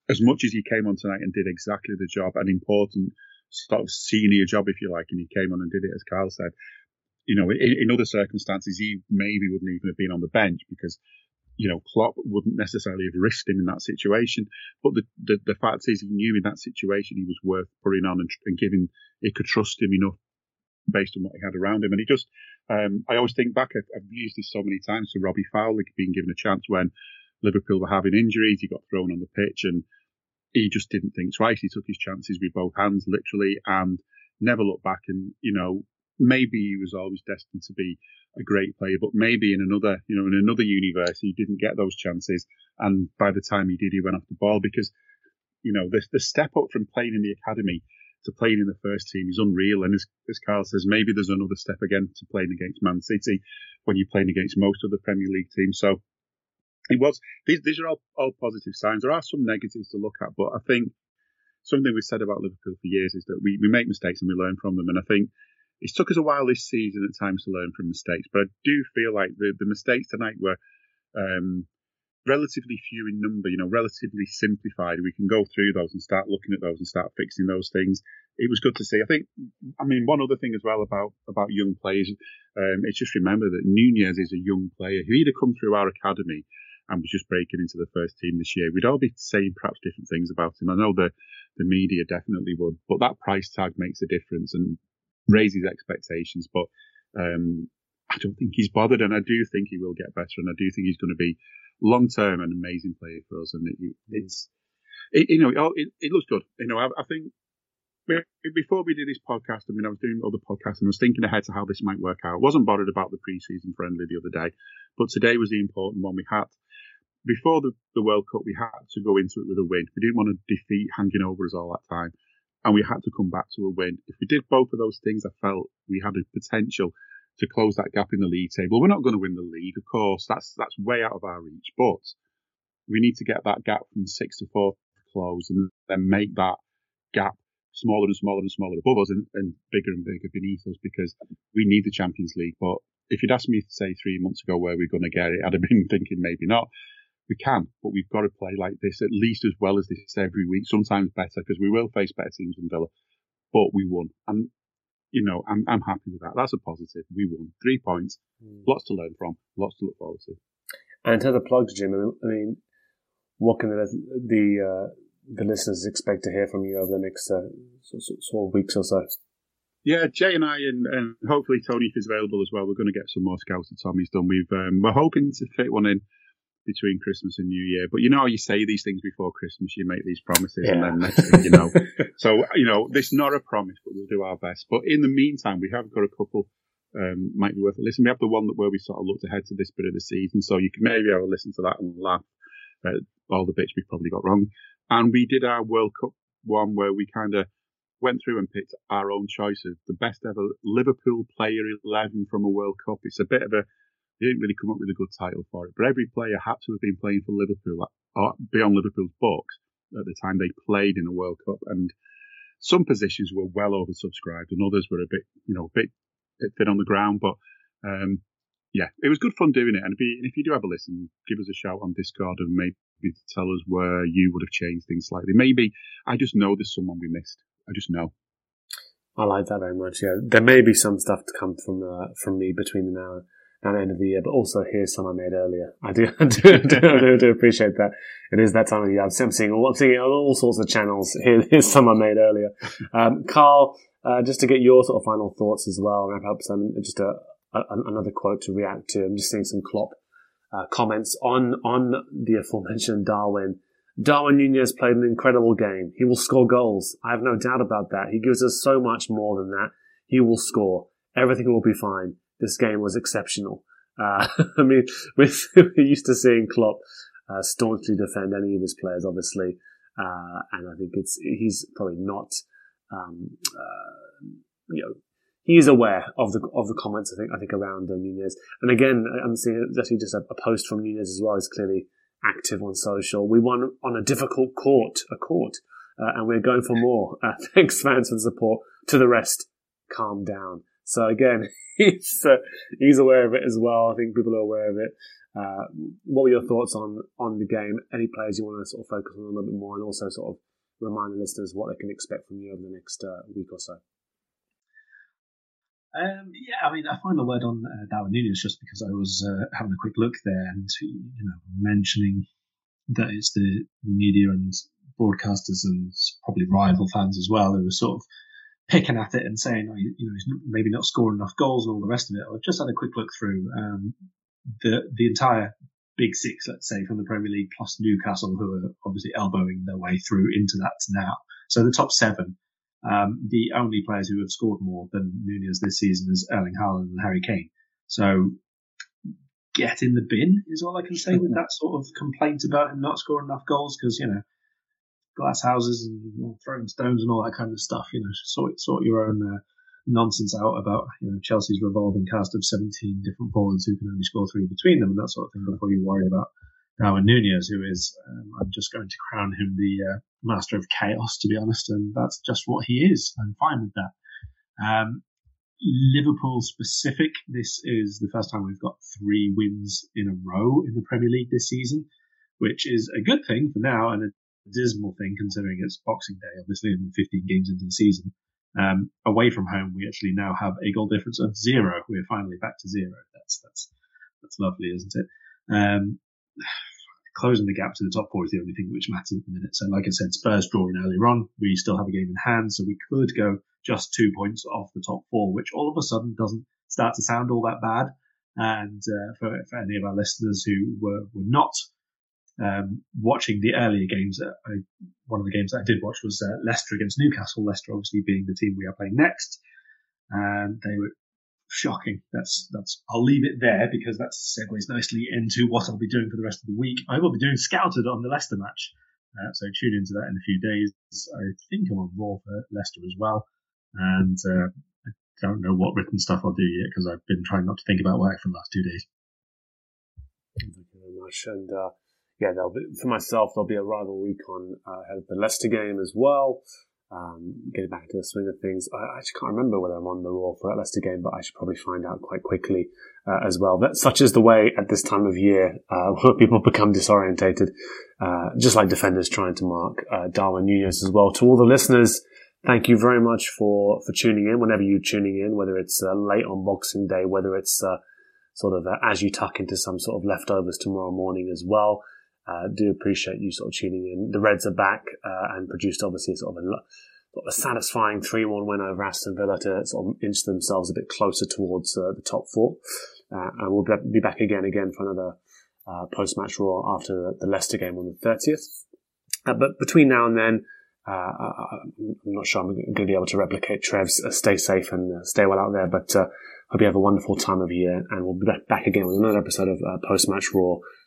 Speaker 3: as much as he came on tonight and did exactly the job, an important sort of senior job, if you like, and he came on and did it, as Karl said, you know, in, in other circumstances, he maybe wouldn't even have been on the bench because, you know, Klopp wouldn't necessarily have risked him in that situation. But the, the, the fact is, he knew in that situation he was worth putting on and, and giving, he could trust him enough based on what he had around him. And he just, um, I always think back, I've, I've used this so many times to Robbie Fowler being given a chance when Liverpool were having injuries. He got thrown on the pitch and he just didn't think twice. He took his chances with both hands, literally, and never looked back. And, you know, maybe he was always destined to be a great player, but maybe in another, you know, in another universe, he didn't get those chances. And by the time he did, he went off the ball because, you know, the, the step up from playing in the academy to playing in the first team is unreal. And as, as Karl says, maybe there's another step again to playing against Man City when you're playing against most of the Premier League teams. So it was these these are all, all positive signs. There are some negatives to look at, but I think something we've said about Liverpool for years is that we, we make mistakes and we learn from them. And I think it's took us a while this season at times to learn from mistakes, but I do feel like the, the mistakes tonight were um, relatively few in number, you know, relatively simplified. We can go through those and start looking at those and start fixing those things. It was good to see. I think, I mean, one other thing as well about, about young players, um, it's just remember that Nunez is a young player who either come through our academy and was just breaking into the first team this year, we'd all be saying perhaps different things about him. I know the the media definitely would, but that price tag makes a difference and raises expectations. But um, I don't think he's bothered, and I do think he will get better, and I do think he's going to be long term an amazing player for us. And it, it's it, you know it, it, looks good. You know, I, I think before we did this podcast, I mean, I was doing other podcasts and I was thinking ahead to how this might work out. I wasn't bothered about the preseason friendly the other day, but today was the important one. We had before the, the World Cup, we had to go into it with a win. We didn't want a defeat hanging over us all that time. And we had to come back to a win. If we did both of those things, I felt we had a potential to close that gap in the league table. We're not going to win the league, of course. That's that's way out of our reach. But we need to get that gap from six to four closed, and then make that gap smaller and smaller and smaller above us and, and bigger and bigger beneath us because we need the Champions League. But if you'd asked me say three months ago where we're going to get it, I'd have been [laughs] thinking maybe not we can, but we've got to play like this at least as well as this every week, sometimes better because we will face better teams than Villa. But we won, and you know I'm I'm happy with that. That's a positive. We won three points, mm. lots to learn from, lots to look forward to.
Speaker 1: And to the plugs, Jim. I mean, what can the the, uh, the listeners expect to hear from you over the next uh, sort, sort of weeks or so?
Speaker 3: Yeah, Jay and I, and, and hopefully Tony, if he's available as well, we're going to get some more scouts that Tommy's done. We've um, we're hoping to fit one in between Christmas and New Year. But you know how you say these things before Christmas, you make these promises, yeah. and then next thing you know. [laughs] so you know, this is not a promise, but we'll do our best. But in the meantime, we have got a couple. Um, might be worth a listen. We have the one that where we sort of looked ahead to this bit of the season, so you can maybe have a listen to that and laugh at all the bits we've probably got wrong. And we did our World Cup one where we kind of went through and picked our own choices. The best ever Liverpool player 11 from a World Cup. It's a bit of a, they didn't really come up with a good title for it, but every player had to have been playing for Liverpool, or beyond Liverpool's books at the time they played in a World Cup. And some positions were well oversubscribed and others were a bit, you know, a bit, thin on the ground. But, um, yeah, it was good fun doing it. And if you, if you do have a listen, give us a shout on Discord and maybe tell us where you would have changed things slightly. Maybe I just know there's someone we missed. I just know.
Speaker 1: I like that very much. Yeah, there may be some stuff to come from uh, from me between now and the end of the year, but also here's some I made earlier. I do, [laughs] I do, do, do, do appreciate that. It is that time of year. I'm seeing all, I'm seeing all sorts of channels. [laughs] Here, here's some I made earlier. Um, Karl, uh, just to get your sort of final thoughts as well, wrap up some just a, a, another quote to react to. I'm just seeing some Klopp uh, comments on on the aforementioned Darwin Darwin Nunez played an incredible game. He will score goals. I have no doubt about that. He gives us so much more than that. He will score. Everything will be fine. This game was exceptional. Uh, [laughs] I mean, [laughs] we're, used to seeing Klopp uh, staunchly defend any of his players, obviously, uh, and I think it's he's probably not, um, uh, you know, he is aware of the of the comments. I think I think around Nunez, and again, I'm seeing actually just a, a post from Nunez as well. He's clearly active on social. We won on a difficult court, a court, uh, and we're going for more. Uh, [laughs] thanks, fans, for the support. To the rest, calm down. So again, [laughs] he's uh, he's aware of it as well. I think people are aware of it. Uh, what were your thoughts on on the game? Any players you want to sort of focus on a little bit more, and also sort of remind the listeners what they can expect from you over the next uh, week or so?
Speaker 2: Um, yeah, I mean, I find the word on uh, Darwin Nunez just because I was uh, having a quick look there and you know mentioning that it's the media and broadcasters and probably rival fans as well who are sort of picking at it and saying, oh, you, know, he's maybe not scoring enough goals and all the rest of it. I've just had a quick look through um, the the entire big six, let's say, from the Premier League plus Newcastle, who are obviously elbowing their way through into that now. So the top seven um, the only players who have scored more than Nunez this season is Erling Haaland and Harry Kane. So get in the bin is all I can say with [laughs] that sort of complaint about him not scoring enough goals because, you know, glass houses and you know, throwing stones and all that kind of stuff, you know, sort, sort your own uh, nonsense out about, you know, Chelsea's revolving cast of 17 different forwards who can only score three between them and that sort of thing before you worry about Darwin Nunez, who is, um, I'm just going to crown him the uh, master of chaos, to be honest, and that's just what he is. I'm fine with that. Um, Liverpool specific, this is the first time we've got three wins in a row in the Premier League this season, which is a good thing for now and a dismal thing considering it's Boxing Day, obviously, and we're 15 games into the season. Um, away from home, we actually now have a goal difference of zero. We're finally back to zero. That's that's that's lovely, isn't it? Um, [sighs] closing the gap to the top four is the only thing which matters at the minute. So, like I said, Spurs drawing earlier on, we still have a game in hand, so we could go just two points off the top four, which all of a sudden doesn't start to sound all that bad. And uh, for, for, any of our listeners who were, were not um, watching the earlier games, I, one of the games that I did watch was uh, Leicester against Newcastle. Leicester, obviously, being the team we are playing next, and they were shocking. That's that's. I'll leave it there because that segues nicely into what I'll be doing for the rest of the week. I will be doing scouted on the Leicester match, uh, so tune into that in a few days. I think I'm on Raw for Leicester as well, and uh, I don't know what written stuff I'll do yet because I've been trying not to think about work for the last two days.
Speaker 1: Thank you very much, and uh, yeah, there'll be for myself. There'll be a rival recon uh, ahead of the Leicester game as well um, getting back to the swing of things. I actually can't remember whether I'm on the Raw for that Leicester game, but I should probably find out quite quickly uh, as well. That such is the way at this time of year uh, [laughs] where people become disorientated, uh, just like defenders trying to mark uh, Darwin Nunez as well. To all the listeners, thank you very much for for tuning in. Whenever you're tuning in, whether it's uh, late on Boxing Day, whether it's uh, sort of as you tuck into some sort of leftovers tomorrow morning as well. Uh, do appreciate you sort of tuning in. The Reds are back uh, and produced obviously sort of a, sort of a satisfying 3-1 win over Aston Villa to sort of inch themselves a bit closer towards uh, the top four. Uh, and we'll be back again again for another uh, post-match Raw after the, Leicester game on the 30th. Uh, but between now and then, I'm not sure I'm going to be able to replicate Trev's stay safe and stay well out there, but hope you have a wonderful time of year and we'll be back again with another episode of post-match Raw